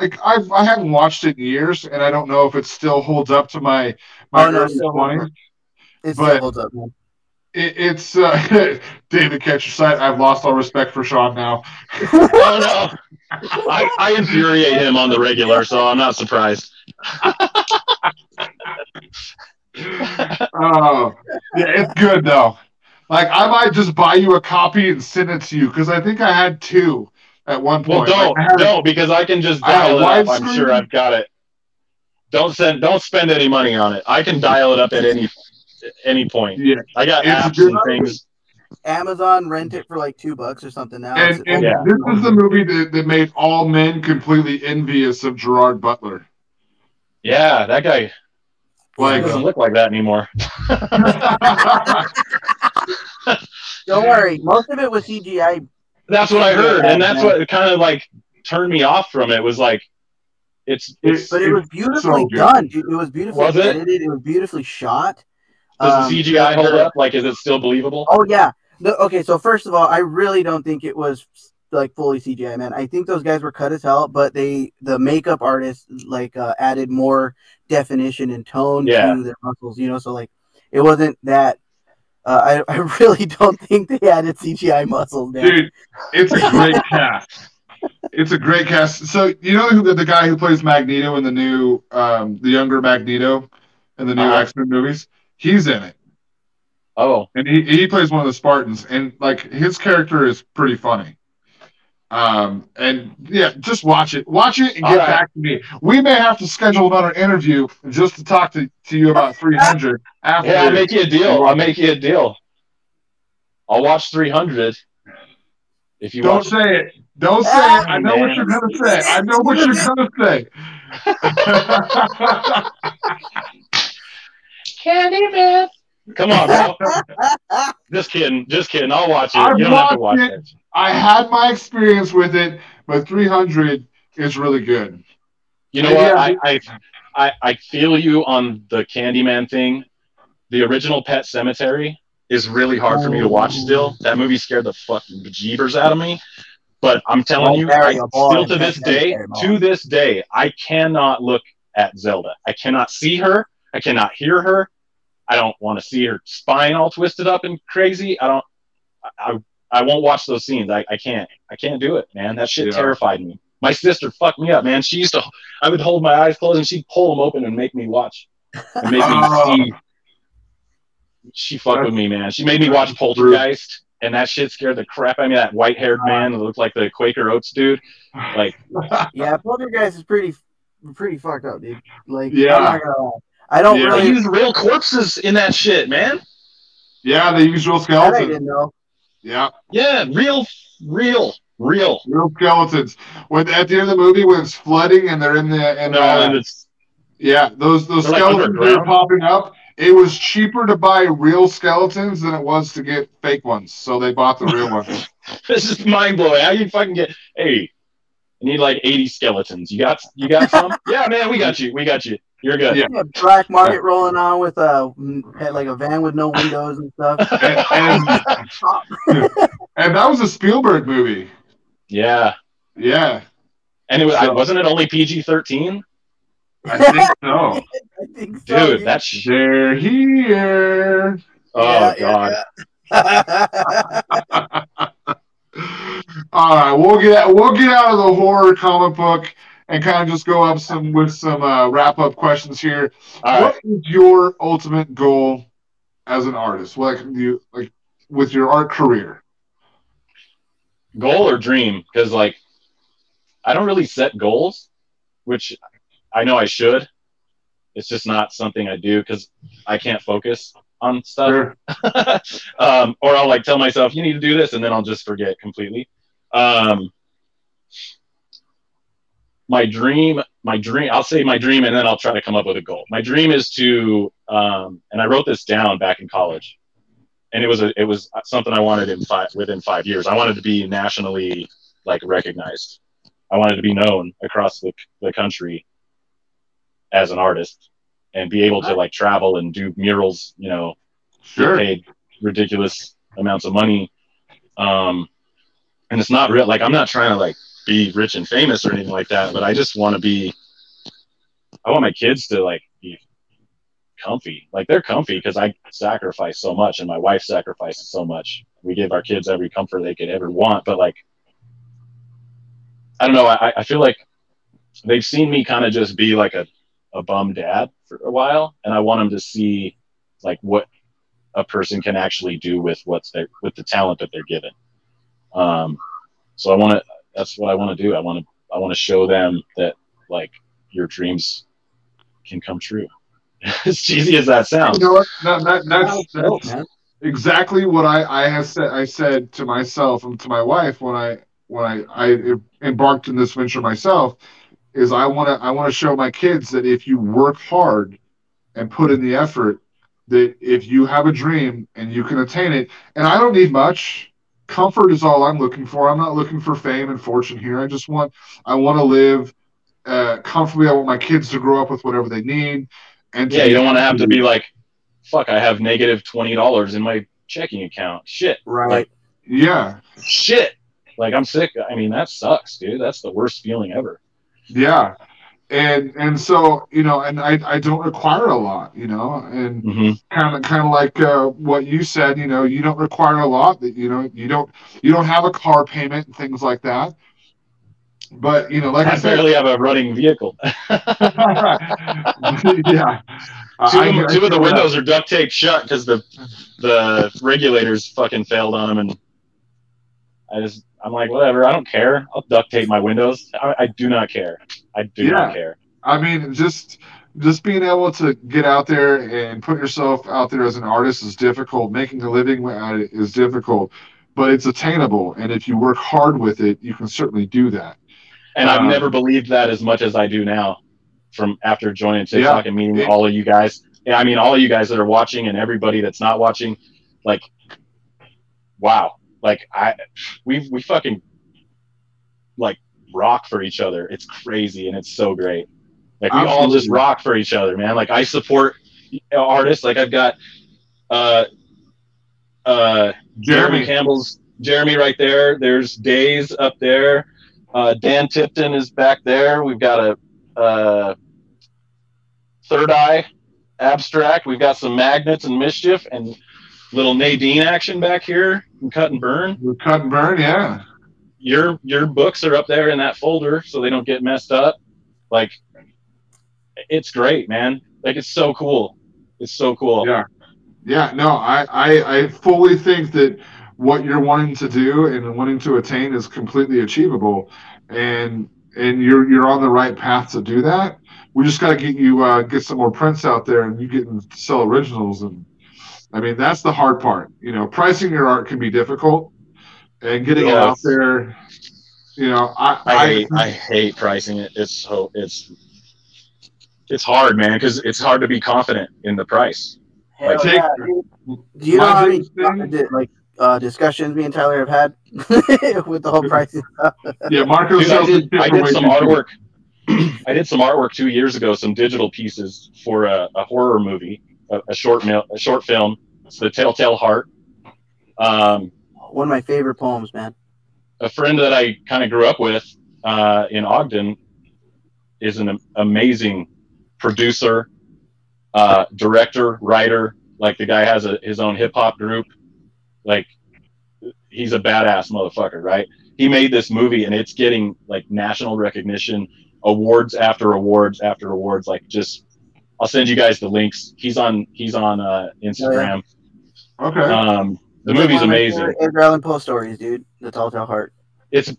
like I've, I haven't watched it in years, and I don't know if it still holds up to my my Oh, no, early still 20s. It still holds up, man. It, it's uh, David Catcher site. I've lost all respect for Sean now. oh, no. I, I infuriate him on the regular, so I'm not surprised. Oh, yeah, it's good though. Like I might just buy you a copy and send it to you because I think I had two at one point. Well, point. don't, Like, don't, because I can just I have dial it up. I'm sure I've got it. Don't send, don't spend any money on it. I can dial it up at any, any point. Yeah, I got It's apps good. and things. Amazon rent it for like two bucks or something now. and, and Yeah. this is the movie that, that made all men completely envious of Gerard Butler. Yeah, that guy Like, doesn't look like that anymore. Don't worry, most of it was CGI. That's what I heard, and that's what kind of like turned me off from it. Was like, it's, it's But it was beautifully so done. It was beautifully Was it? edited. It was beautifully shot. Does Um, the CGI hold up? Like, is it still believable? Oh yeah. The, okay, so first of all, I really don't think it was like fully CGI, man. I think those guys were cut as hell, but they the makeup artists like uh, added more definition and tone Yeah. to their muscles, you know. So like, it wasn't that Uh, I I really don't think they added CGI muscles, man. Dude, it's a great cast. It's a great cast. So you know who the, the guy who plays Magneto in the new, um, the younger Magneto in the new Uh-huh. X Men movies? He's in it, Oh, and he he plays one of the Spartans, and like his character is pretty funny. Um, and yeah, just watch it, watch it, and get right. back to me. We may have to schedule another interview just to talk to, to you about 300 after. yeah, I'll make you a deal. I'll make you a deal. I'll watch 300 if you Don't say it. Don't say it. I know what you're gonna say. I know what you're gonna say. Candyman. Come on, bro. just kidding. Just kidding. I'll watch it. I've you don't have to watch watched it. I had my experience with it, but 300 is really good. You know Yeah. what? I, I I I feel you on the Candyman thing. The original Pet Sematary is really hard for me to watch oh. still. That movie scared the fucking bejeebers out of me. But I'm telling you, I, still to this day, to this day, I cannot look at Zelda. I cannot see her. I cannot hear her. I don't want to see her spine all twisted up and crazy. I don't. I I, I won't watch those scenes. I, I can't. I can't do it, man. That shit Yeah. terrified me. My sister fucked me up, man. She used to. I would hold my eyes closed and she'd pull them open and make me watch and make me see. She fucked with me, man. She made me watch Poltergeist, and that shit scared the crap out of me. That white-haired uh-huh. man that looked like the Quaker Oats dude. Like, Yeah, Poltergeist is pretty pretty fucked up, dude. Like, Yeah. I'm not gonna lie. I don't Yeah. they really. used real corpses in that shit, man. Yeah, they use real That I skeletons. didn't know. Yeah, Yeah, real, real, real. real skeletons. When at the end of the movie, when it's flooding and they're in the and No, uh, and it's yeah, those those They're like skeletons that are popping up. It was cheaper to buy real skeletons than it was to get fake ones, so they bought the real ones. this is mind blowing. How you fucking get? Hey, I need like eighty skeletons. You got you got some? yeah, man, we got you. We got you. You're good. Yeah. Yeah, black market rolling on with a like a van with no windows and stuff. And, and, and that was a Spielberg movie. Yeah. Yeah, And it was So- wasn't it only PG thirteen? I think so. I think so, Dude, that sh- They're here. oh Yeah, god. All right, we'll get we'll get out of the horror comic book and kind of just go up some with some uh, wrap up questions here. Right. What is your ultimate goal as an artist? Like you like with your art career? Goal or dream? Because like I don't really set goals, which I know I should. It's just not something I do because I can't focus on stuff. Sure. um, or I'll like tell myself you need to do this, and then I'll just forget completely. Um, my dream, my dream. I'll say my dream, and then I'll try to come up with a goal. My dream is to, um, and I wrote this down back in college, and it was a, it was something I wanted in five within five years. I wanted to be nationally like recognized. I wanted to be known across the, the country as an artist and be able to like travel and do murals, you know, Sure. paid ridiculous amounts of money. Um, and it's not real. Like I'm not trying to like be rich and famous or anything like that, but I just want to be. I want my kids to like be comfy. Like they're comfy because I sacrifice so much, and my wife sacrifices so much. We give our kids every comfort they could ever want, but like, I don't know. I, I feel like they've seen me kind of just be like a, a bum dad for a while, and I want them to see like what a person can actually do with what's their with the talent that they're given. Um, so I want to. That's what I want to do. I want to. I want to show them that like your dreams can come true. as cheesy as that sounds. You know what? That, that, that's, that's exactly what I, I have said I said to myself and to my wife when I when I, I embarked in this venture myself is I want to I want to show my kids that if you work hard and put in the effort that if you have a dream and you can attain it and I don't need much comfort is all I'm looking for I'm not looking for fame and fortune here I just want I want to live uh, comfortably I want my kids to grow up with whatever they need and Yeah, you don't want to have to be like, fuck, I have negative twenty dollars in my checking account. Shit, Right. Like, yeah shit. Like I'm sick. I mean, that sucks, dude. That's the worst feeling ever. Yeah. And and so you know, and I I don't require a lot, you know, and kind of kind of like uh, what you said, you know, you don't require a lot. That you know, you don't you don't have a car payment and things like that. But you know, like I, I said, barely have a running vehicle. yeah. Two, I- of, I two of the feel that. windows are duct taped shut because the the regulators fucking failed on them, and I just I'm like whatever. I don't care. I'll duct tape my windows. I, I do not care. I do Yeah. not care. I mean, just just being able to get out there and put yourself out there as an artist is difficult. Making a living it is difficult, but it's attainable. And if you work hard with it, you can certainly do that. And I've Um, never believed that as much as I do now from after joining TikTok and meeting It- all of you guys. Yeah, I mean all of you guys that are watching and everybody that's not watching, like wow. Like I we we fucking like rock for each other. It's crazy and it's so great. Like we all just rock for each other, man. Like I support artists. Like I've got uh uh Jeremy Jeremy, Campbell's Jeremy right there. There's Days up there. Uh, Dan Tipton is back there. We've got a uh, Third Eye abstract. We've got some magnets and mischief and little Nadine action back here and cut and burn. cut and burn, yeah. Your your books are up there in that folder so they don't get messed up. Like it's great, man. Like it's so cool. It's so cool. Yeah. Yeah, no, I, I, I fully think that what you're wanting to do and wanting to attain is completely achievable, and and you're you're on the right path to do that. We just got to get you uh, get some more prints out there, and you get to sell originals, and I mean that's the hard part. You know, pricing your art can be difficult, and getting it out there. You know, I, I hate I hate pricing it. It's so it's it's hard, man, because it's hard to be confident in the price. Hell Take- yeah. Do you know how many thing- like uh, discussions me and Tyler have had with the whole pricing stuff? yeah, Marco Dude, I sells did, I did some than you do. artwork. I did some artwork two years ago, some digital pieces for a, a horror movie, a, a short mil, a short film. It's the Telltale Heart. Um, One of my favorite poems, man. a friend that I kind of grew up with uh, in Ogden is an amazing producer, uh, director, writer. Like the guy has a, his own hip hop group. Like he's a badass motherfucker, right? He made this movie and it's getting like national recognition, awards after awards after awards. Like just, I'll send you guys the links. He's on he's on uh, Instagram. Okay. Um, the It's movie's one of my amazing. favorite Edgar Allan Poe stories, dude. The Telltale Heart. it's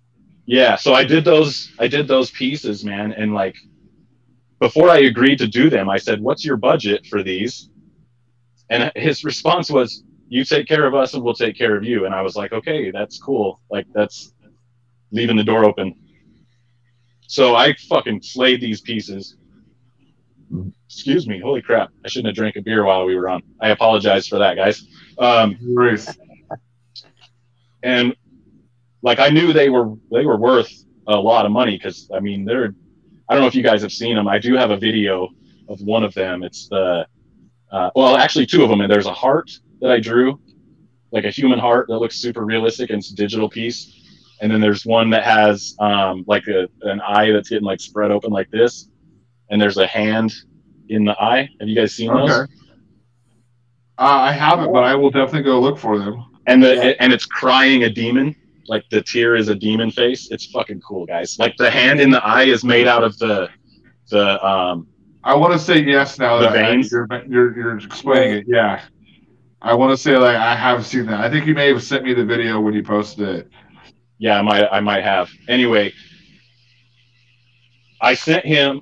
yeah so i did those i did those pieces man and like before i agreed to do them i said what's your budget for these and his response was you take care of us and we'll take care of you and i was like okay that's cool like that's leaving the door open so i fucking slayed these pieces excuse me holy crap i shouldn't have drank a beer while we were on i apologize for that guys um, Race. and like I knew they were they were worth a lot of money because I mean they're I don't know if you guys have seen them. I do have a video of one of them. It's the uh, well actually two of them and there's a heart that I drew like a human heart that looks super realistic and it's a digital piece. And then there's one that has um, like a, an eye that's getting like spread open like this, and there's a hand in the eye. Have you guys seen those? Uh, I haven't, but I will definitely go look for them. and the Yeah. and it's crying a demon like the tear is a demon face it's fucking cool guys like the hand in the eye is made out of the the um I want to say yes now The that I- veins? you're, you're you're explaining it. Yeah, I want to say like I have seen that. I think you may have sent me the video when you posted it. yeah i might i might have anyway i sent him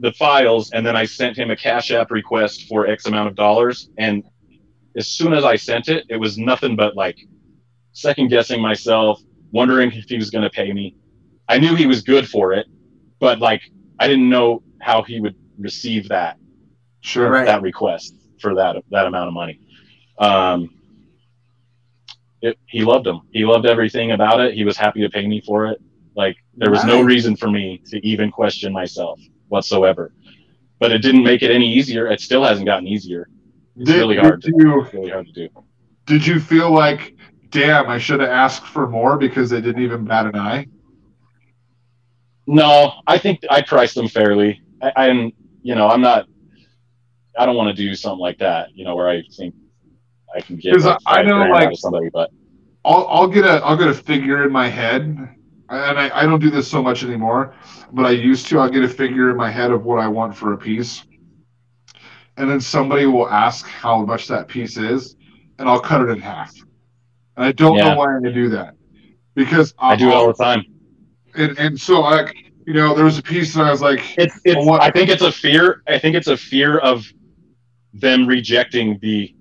the files and then i sent him a cash app request for x amount of dollars and as soon as i sent it it was nothing but like second guessing myself wondering if he was going to pay me i knew he was good for it but like i didn't know how he would receive that Sure. Right. that request for that that amount of money. Um, it, he loved him. He loved everything about it. He was happy to pay me for it. Like there was no reason for me to even question myself whatsoever. But it didn't make it any easier. It still hasn't gotten easier. It's Did, really hard. Did To, you it's really hard to do. did you feel like, damn, I should have asked for more because they didn't even bat an eye? No, I think I priced them fairly. I, I'm, you know, I'm not. I don't want to do something like that. You know, where I think I can get 'Cause like, I know, like- somebody, but I'll I'll get a I'll get a figure in my head, and I, I don't do this so much anymore, but I used to. I'll get a figure in my head of what I want for a piece, and then somebody will ask how much that piece is, and I'll cut it in half. And I don't Yeah. know why I do that, because I do it all the time. And and so like you know there was a piece that I was like It's, it's. what- I think it's a fear. I think it's a fear of them rejecting the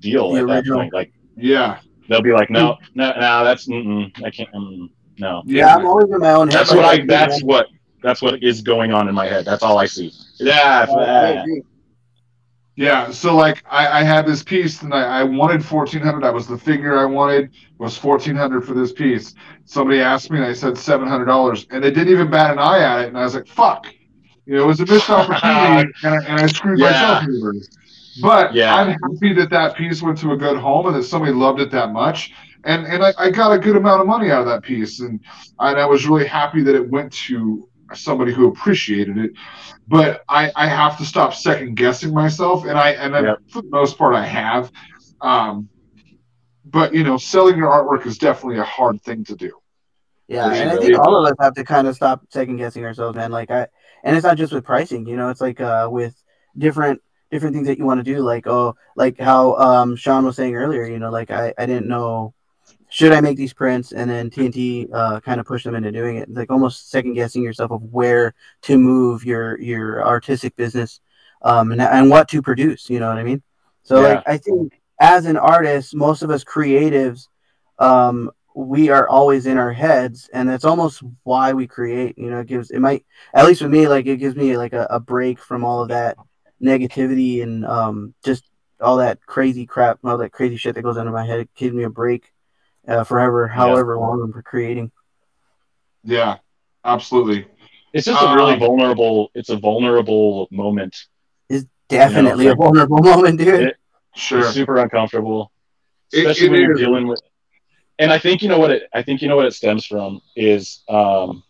deal The at that point. Like yeah they'll be like, no, no, no, that's mm-mm, I can't. Mm, no, Yeah, I'm always in my own head. that's what I. think, That's man. what. That's what is going on in my head. That's all I see. Yeah, Uh, yeah. so like I, I had this piece and I, I wanted fourteen hundred. I was the figure I wanted was fourteen hundred for this piece. Somebody asked me and I said seven hundred dollars, and they didn't even bat an eye at it. And I was like, "Fuck," you know, it was a missed opportunity, and, I, and I screwed Yeah. myself over. But Yeah. I'm happy that that piece went to a good home and that somebody loved it that much, and and I, I got a good amount of money out of that piece, and and I was really happy that it went to somebody who appreciated it but I, I have to stop second guessing myself, and I and I, for the most part I have. Um, but you know, selling your artwork is definitely a hard thing to do. Yeah, For and I sure. think all of us have to kind of stop second guessing ourselves, man. Like I, and it's not just with pricing, you know, it's like uh, with different different things that you want to do, like oh, like how um Sean was saying earlier, you know, like I I didn't know should I make these prints, and then TNT uh, kind of pushed them into doing it, like almost second guessing yourself of where to move your your artistic business, um, and and what to produce, you know what I mean? So Yeah. like I think as an artist, most of us creatives, um, we are always in our heads and that's almost why we create you know it gives it might at least with me like it gives me like a, a break from all of that negativity and um just all that crazy crap all that crazy shit that goes under my head it gives me a break uh, forever however long we're creating Yeah, absolutely. It's just a really Um, vulnerable. It's a vulnerable moment. is definitely You know, a vulnerable moment dude It- Sure. It's super uncomfortable, It- especially it when you're is. dealing with. And I think you know what it. I think you know what it stems from is um,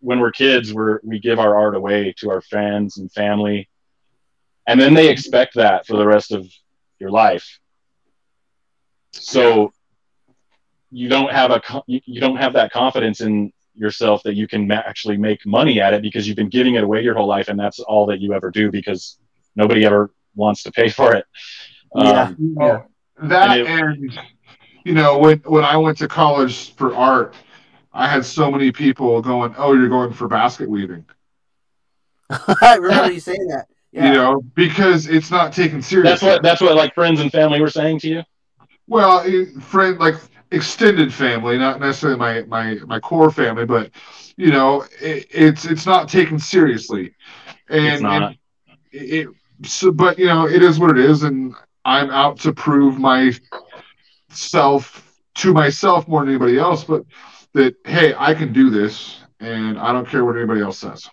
when we're kids, we're we give our art away to our friends and family, and then they expect that for the rest of your life. So you don't have a you, you don't have that confidence in yourself that you can ma- actually make money at it because you've been giving it away your whole life and that's all that you ever do because nobody ever wants to pay for it. yeah Um, yeah That And and, you know when when I went to college for art, I had so many people going, "Oh, you're going for basket weaving," i remember you saying that yeah you know, because it's not taken seriously. that's what that's what like friends and family were saying to you. Well, eh, friend, like extended family, not necessarily my my my core family, but you know, it, it's it's not taken seriously, and, It's not. and it, so, but you know, it is what it is, and I'm out to prove myself to myself more than anybody else, but that hey, I can do this, and I don't care what anybody else says.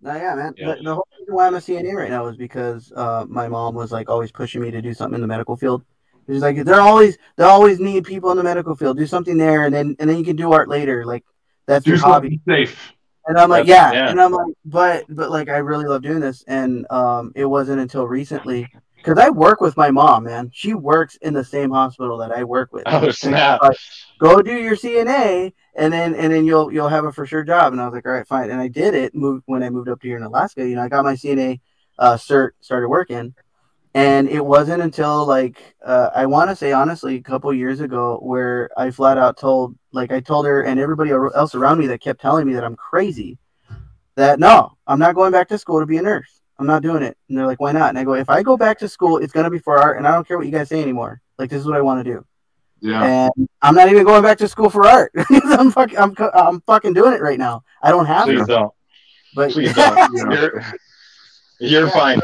No, yeah, man. Yeah. The, the whole reason why I'm a CNA right now is because uh, my mom was like always pushing me to do something in the medical field. She's like, they're always they always need people in the medical field. Do something there, and then and then you can do art later. Like that's Do your hobby. safe. And I'm like, yeah. yeah. And I'm like, but but like I really love doing this, and um, it wasn't until recently because I work with my mom, man. She works in the same hospital that I work with. Oh snap! Like, go do your CNA, and then and then you'll you'll have a for sure job. And I was like, all right, fine. And I did it. Moved when I moved up here in Alaska. You know, I got my CNA uh, cert, started working, and it wasn't until like uh, I want to say honestly, a couple years ago, where I flat out told like I told her and everybody else around me that kept telling me that I'm crazy, that no, I'm not going back to school to be a nurse. I'm not doing it. And they're like, why not? And I go, if I go back to school, it's gonna be for art, and I don't care what you guys say anymore. Like this is what I want to do Yeah. and I'm not even going back to school for art. I'm fucking, I'm, I'm fucking doing it right now. I don't have Please to, don't. but Please don't. You're you're fine.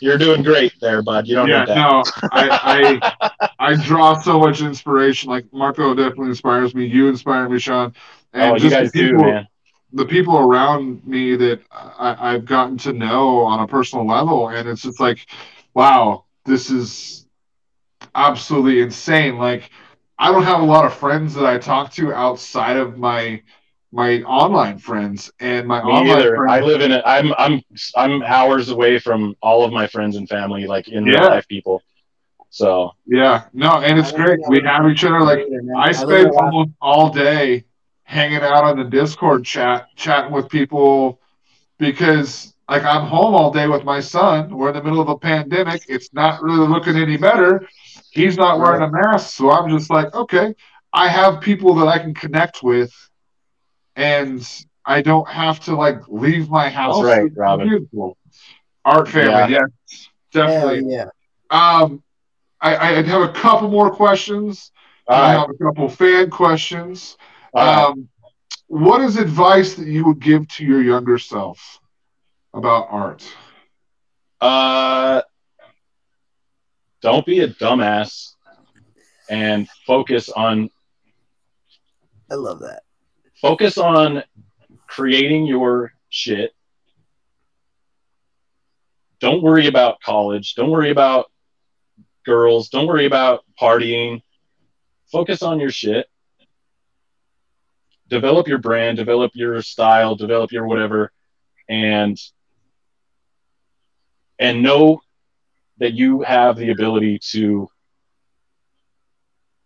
You're doing great there, bud. You don't yeah, need that. no, I, I I draw so much inspiration. Like Marco definitely inspires me. You inspire me, Sean. Oh, and oh, you just guys the do, people, man. the people around me that I, I've gotten to know on a personal level, and it's just like, wow, this is absolutely insane. Like, I don't have a lot of friends that I talk to outside of my my online friends and my Me online either. friends. I live in it. I'm I'm I'm hours away from all of my friends and family, like in real life people. So yeah, no, and it's great. We have each other like I spend almost all day hanging out on the Discord chat, chatting with people because like I'm home all day with my son. We're in the middle of a pandemic. It's not really looking any better. He's not wearing a mask, so I'm just like, okay, I have people that I can connect with, and I don't have to like leave my house. That's right, Robin. Beautiful. Art family, yes, Hell definitely. yeah. Um, I, I have a couple more questions. all I right, have a couple fan questions. all right. Um, what is advice that you would give to your younger self about art? Uh, don't be a dumbass and focus on I love that. Focus on creating your shit. Don't worry about college. Don't worry about girls. Don't worry about partying. Focus on your shit. Develop your brand, develop your style, develop your whatever, and and know that you have the ability to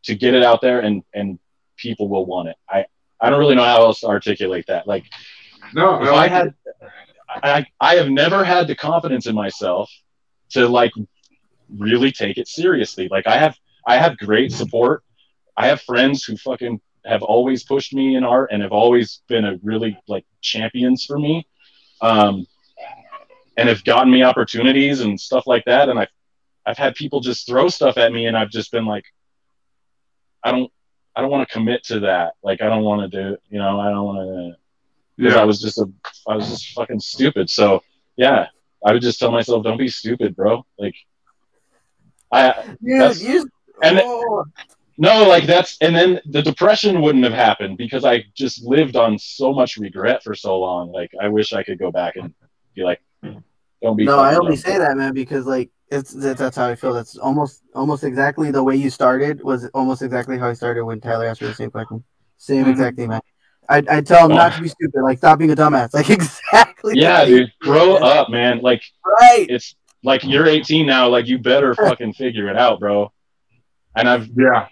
to get it out there and and people will want it. I I don't really know how else to articulate that. Like No, if I I had, I I have never had the confidence in myself to like really take it seriously. Like I have I have great support. I have friends who fucking have always pushed me in art and have always been a really like champions for me. Um, and have gotten me opportunities and stuff like that. And I've I've had people just throw stuff at me and I've just been like, I don't I don't want to commit to that. Like I don't want to do you know, I don't want to because I was just a I was just fucking stupid. So yeah, I would just tell myself, don't be stupid, bro. Like I Dude, That's- you and- oh, no, like that's and then the depression wouldn't have happened because I just lived on so much regret for so long. Like I wish I could go back and be like, don't be. no, I only say that, man, because like it's that, that's how I feel. That's almost almost exactly the way you started was almost exactly how I started when Tyler asked me the same question. Same Mhm. exact thing, man. I I tell him not to be stupid, like stop being a dumbass, like exactly. Yeah, dude, you grow said. up, man. Like Right. it's like you're 18 now. Like you better fucking figure it out, bro. And I've yeah,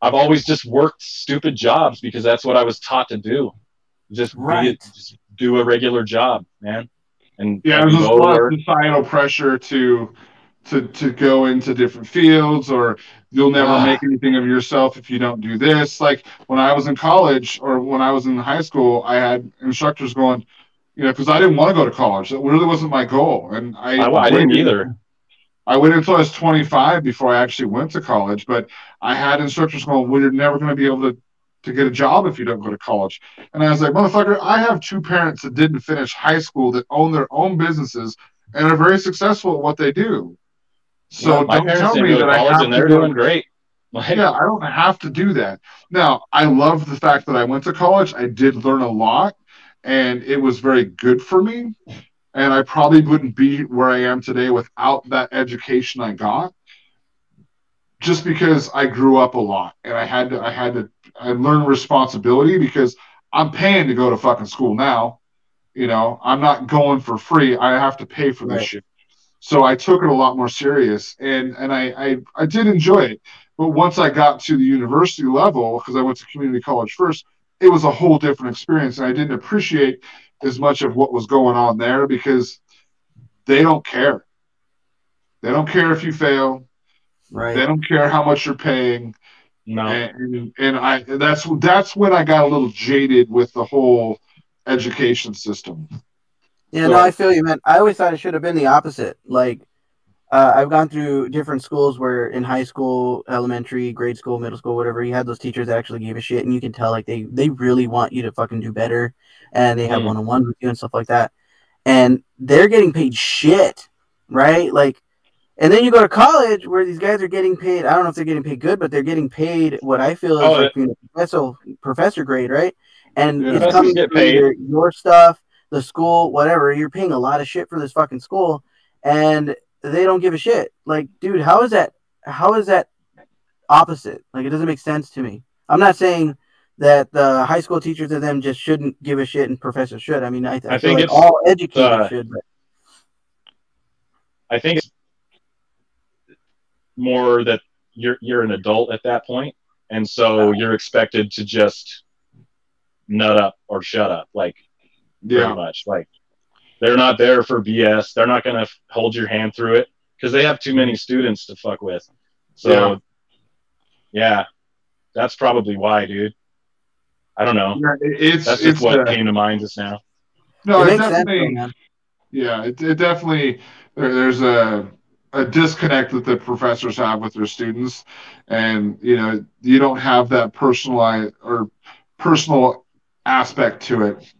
I've always just worked stupid jobs because that's what I was taught to do. Just be Right. just do a regular job, man. And yeah. There's a lot of societal pressure to to to go into different fields, or you'll never Ah. make anything of yourself if you don't do this. Like when I was in college or when I was in high school, I had instructors going, you know, because I didn't want to go to college. That really wasn't my goal, and I I, I didn't either. I waited until I was 25 before I actually went to college, but I had instructors going, well, you're never going to be able to, to get a job if you don't go to college. And I was like, motherfucker, I have two parents that didn't finish high school that own their own businesses and are very successful at what they do. So My don't tell me that I have and to they're go- doing great. Like, yeah, I don't have to do that. Now, I love the fact that I went to college. I did learn a lot, and it was very good for me. And I probably wouldn't be where I am today without that education I got. Just because I grew up a lot, and I had to, I had to, I learned responsibility because I'm paying to go to fucking school now. You know, I'm not going for free. I have to pay for this Right. shit. So I took it a lot more serious, and and I I, I did enjoy it. But once I got to the university level, because I went to community college first, it was a whole different experience. And I didn't appreciate as much of what was going on there because they don't care. They don't care if you fail. They don't care how much you're paying. no. And, and I that's that's when I got a little jaded with the whole education system. Yeah, So- no, I feel you, man. I always thought it should have been the opposite. Like, uh, I've gone through different schools where in high school, elementary, grade school, middle school, whatever, you had those teachers that actually gave a shit, and you can tell like they they really want you to fucking do better, and they have one on one with you and stuff like that, and they're getting paid shit, right? Like, and then you go to college where these guys are getting paid. I don't know if they're getting paid good, but they're getting paid what I feel is Oh, like know, professor professor grade, right? And Yeah. it's coming get paid. your, your stuff the school, whatever, you're paying a lot of shit for this fucking school and they don't give a shit. Like, dude, how is that how is that opposite? Like it doesn't make sense to me. I'm not saying that the high school teachers of them just shouldn't give a shit and professors should. I mean, I, I, I feel think like it's, all educators uh, should. But I think it's more that you're you're an adult at that point, and so you're expected to just nut up or shut up, like pretty Yeah. much. Like they're not there for BS. They're not gonna f- hold your hand through it because they have too many students to fuck with. So yeah, that's probably why, dude. I don't know. Yeah, It's That's it's just what uh, came to mind just now. no, it it makes sense, definitely yeah, it, it definitely there, there's a a disconnect that the professors have with their students, and you know you don't have that personalized or personal aspect to it.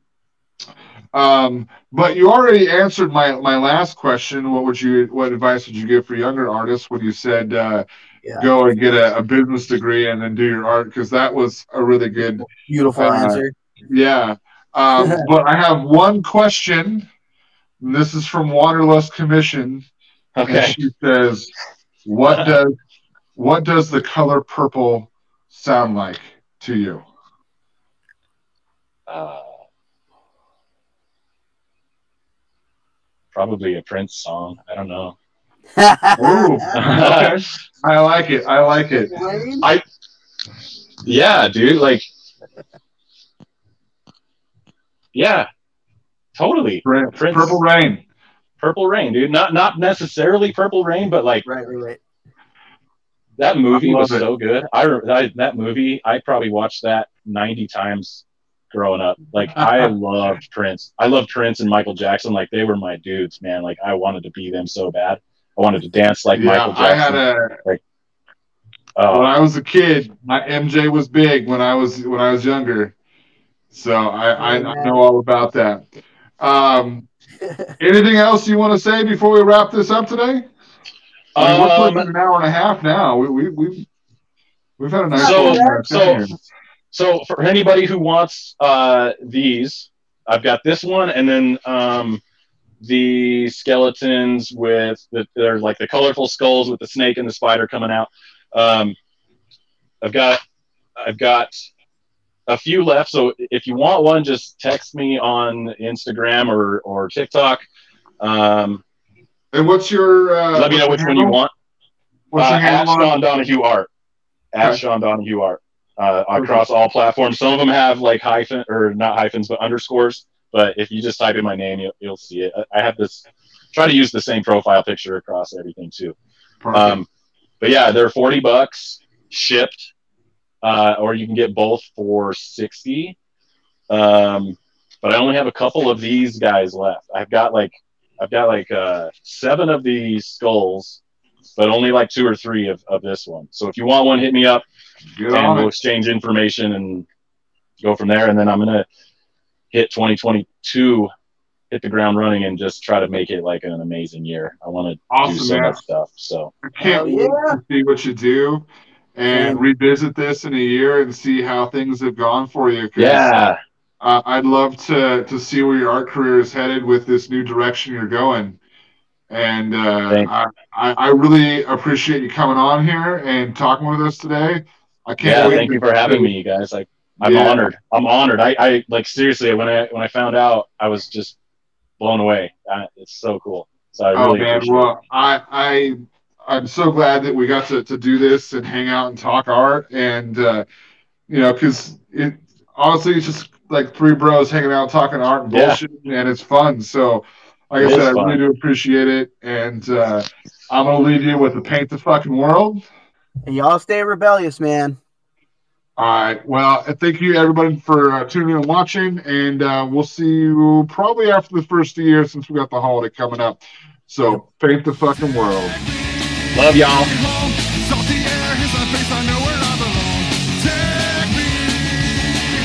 Um, but you already answered my my last question. What would you what advice would you give for younger artists when you said uh, Yeah. go and get a, a business degree and then do your art? Because that was a really good Beautiful Uh, answer. yeah. Um, but I have one question. This is from Wanderlust Commission. And she says, What does what does the color purple sound like to you? Uh, probably a Prince song. I don't know. Ooh, okay. I like it. I like it. I Yeah, dude. Like, yeah, totally. Prince, Prince. Purple Rain. Purple Rain, dude. Not not necessarily Purple Rain, but like Right, right, right. that movie was it. so good. I, I that movie. I probably watched that ninety times growing up. Like I loved Prince. I loved Prince and Michael Jackson. Like they were my dudes, man. Like I wanted to be them so bad. I wanted to dance like yeah, Michael Jackson. I had Jackson. a when Oh, I was a kid, my MJ was big when I was when I was younger. So I, I, I know all about that. Um, anything else you want to say before we wrap this up today? I mean, we're Um, pushing an hour and a half now. We, we, we've, we've had a nice So- so- So for anybody who wants uh, these, I've got this one, and then um, the skeletons with the they're like the colorful skulls with the snake and the spider coming out. Um, I've got I've got a few left. So if you want one, just text me on Instagram or or TikTok. Um, And what's your? Uh, let me know which one you want. What's Uh, your at on- Sean Donahue Art. At Okay. Sean Donahue Art. Uh, across all platforms. Some of them have like hyphen or not hyphens, but underscores. But if you just type in my name, you'll, you'll see it. I- have this. Try to use the same profile picture across everything too. Perfect. Um, but yeah, they're forty bucks shipped, uh, or you can get both for sixty. Um, but I only have a couple of these guys left. I've got like I've got like uh, seven of these skulls, but only like two or three of, of this one. So if you want one, hit me up Get and we'll exchange information and go from there. And then I'm gonna hit 2022, hit the ground running, and just try to make it like an amazing year. I want to do Awesome, so man. much stuff. So I can't wait yeah. to see what you do and Same. revisit this in a year and see how things have gone for you. yeah, uh, I'd love to to see where your art career is headed with this new direction you're going. And uh, I, I I really appreciate you coming on here and talking with us today. I can't yeah. wait. Thank you for having me, you guys. Like I'm Yeah. honored. I'm honored. I, I like seriously when I when I found out, I was just blown away. Uh, it's so cool. So I Oh really man, appreciate it. well, I I I'm so glad that we got to, to do this and hang out and talk art and uh, you know because it honestly it's just like three bros hanging out talking art and Yeah. bullshit and it's fun. So like It I is said, I really do appreciate it and uh, I'm gonna leave you with the paint the fucking world. And y'all stay rebellious, man. All right. Well, uh, thank you everybody for uh, tuning in and watching, and uh, we'll see you probably after the first year since we got the holiday coming up. So paint the fucking world. Love y'all. home. Salty air hits my face, I know where I belong. Take me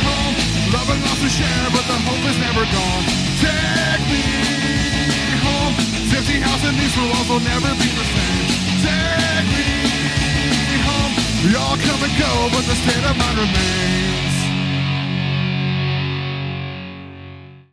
home. Love and lost to share, but the hope is never gone. Take me home. This empty house and these four walls will never be the same. Take me home. We all come and go, but the state of mind remains.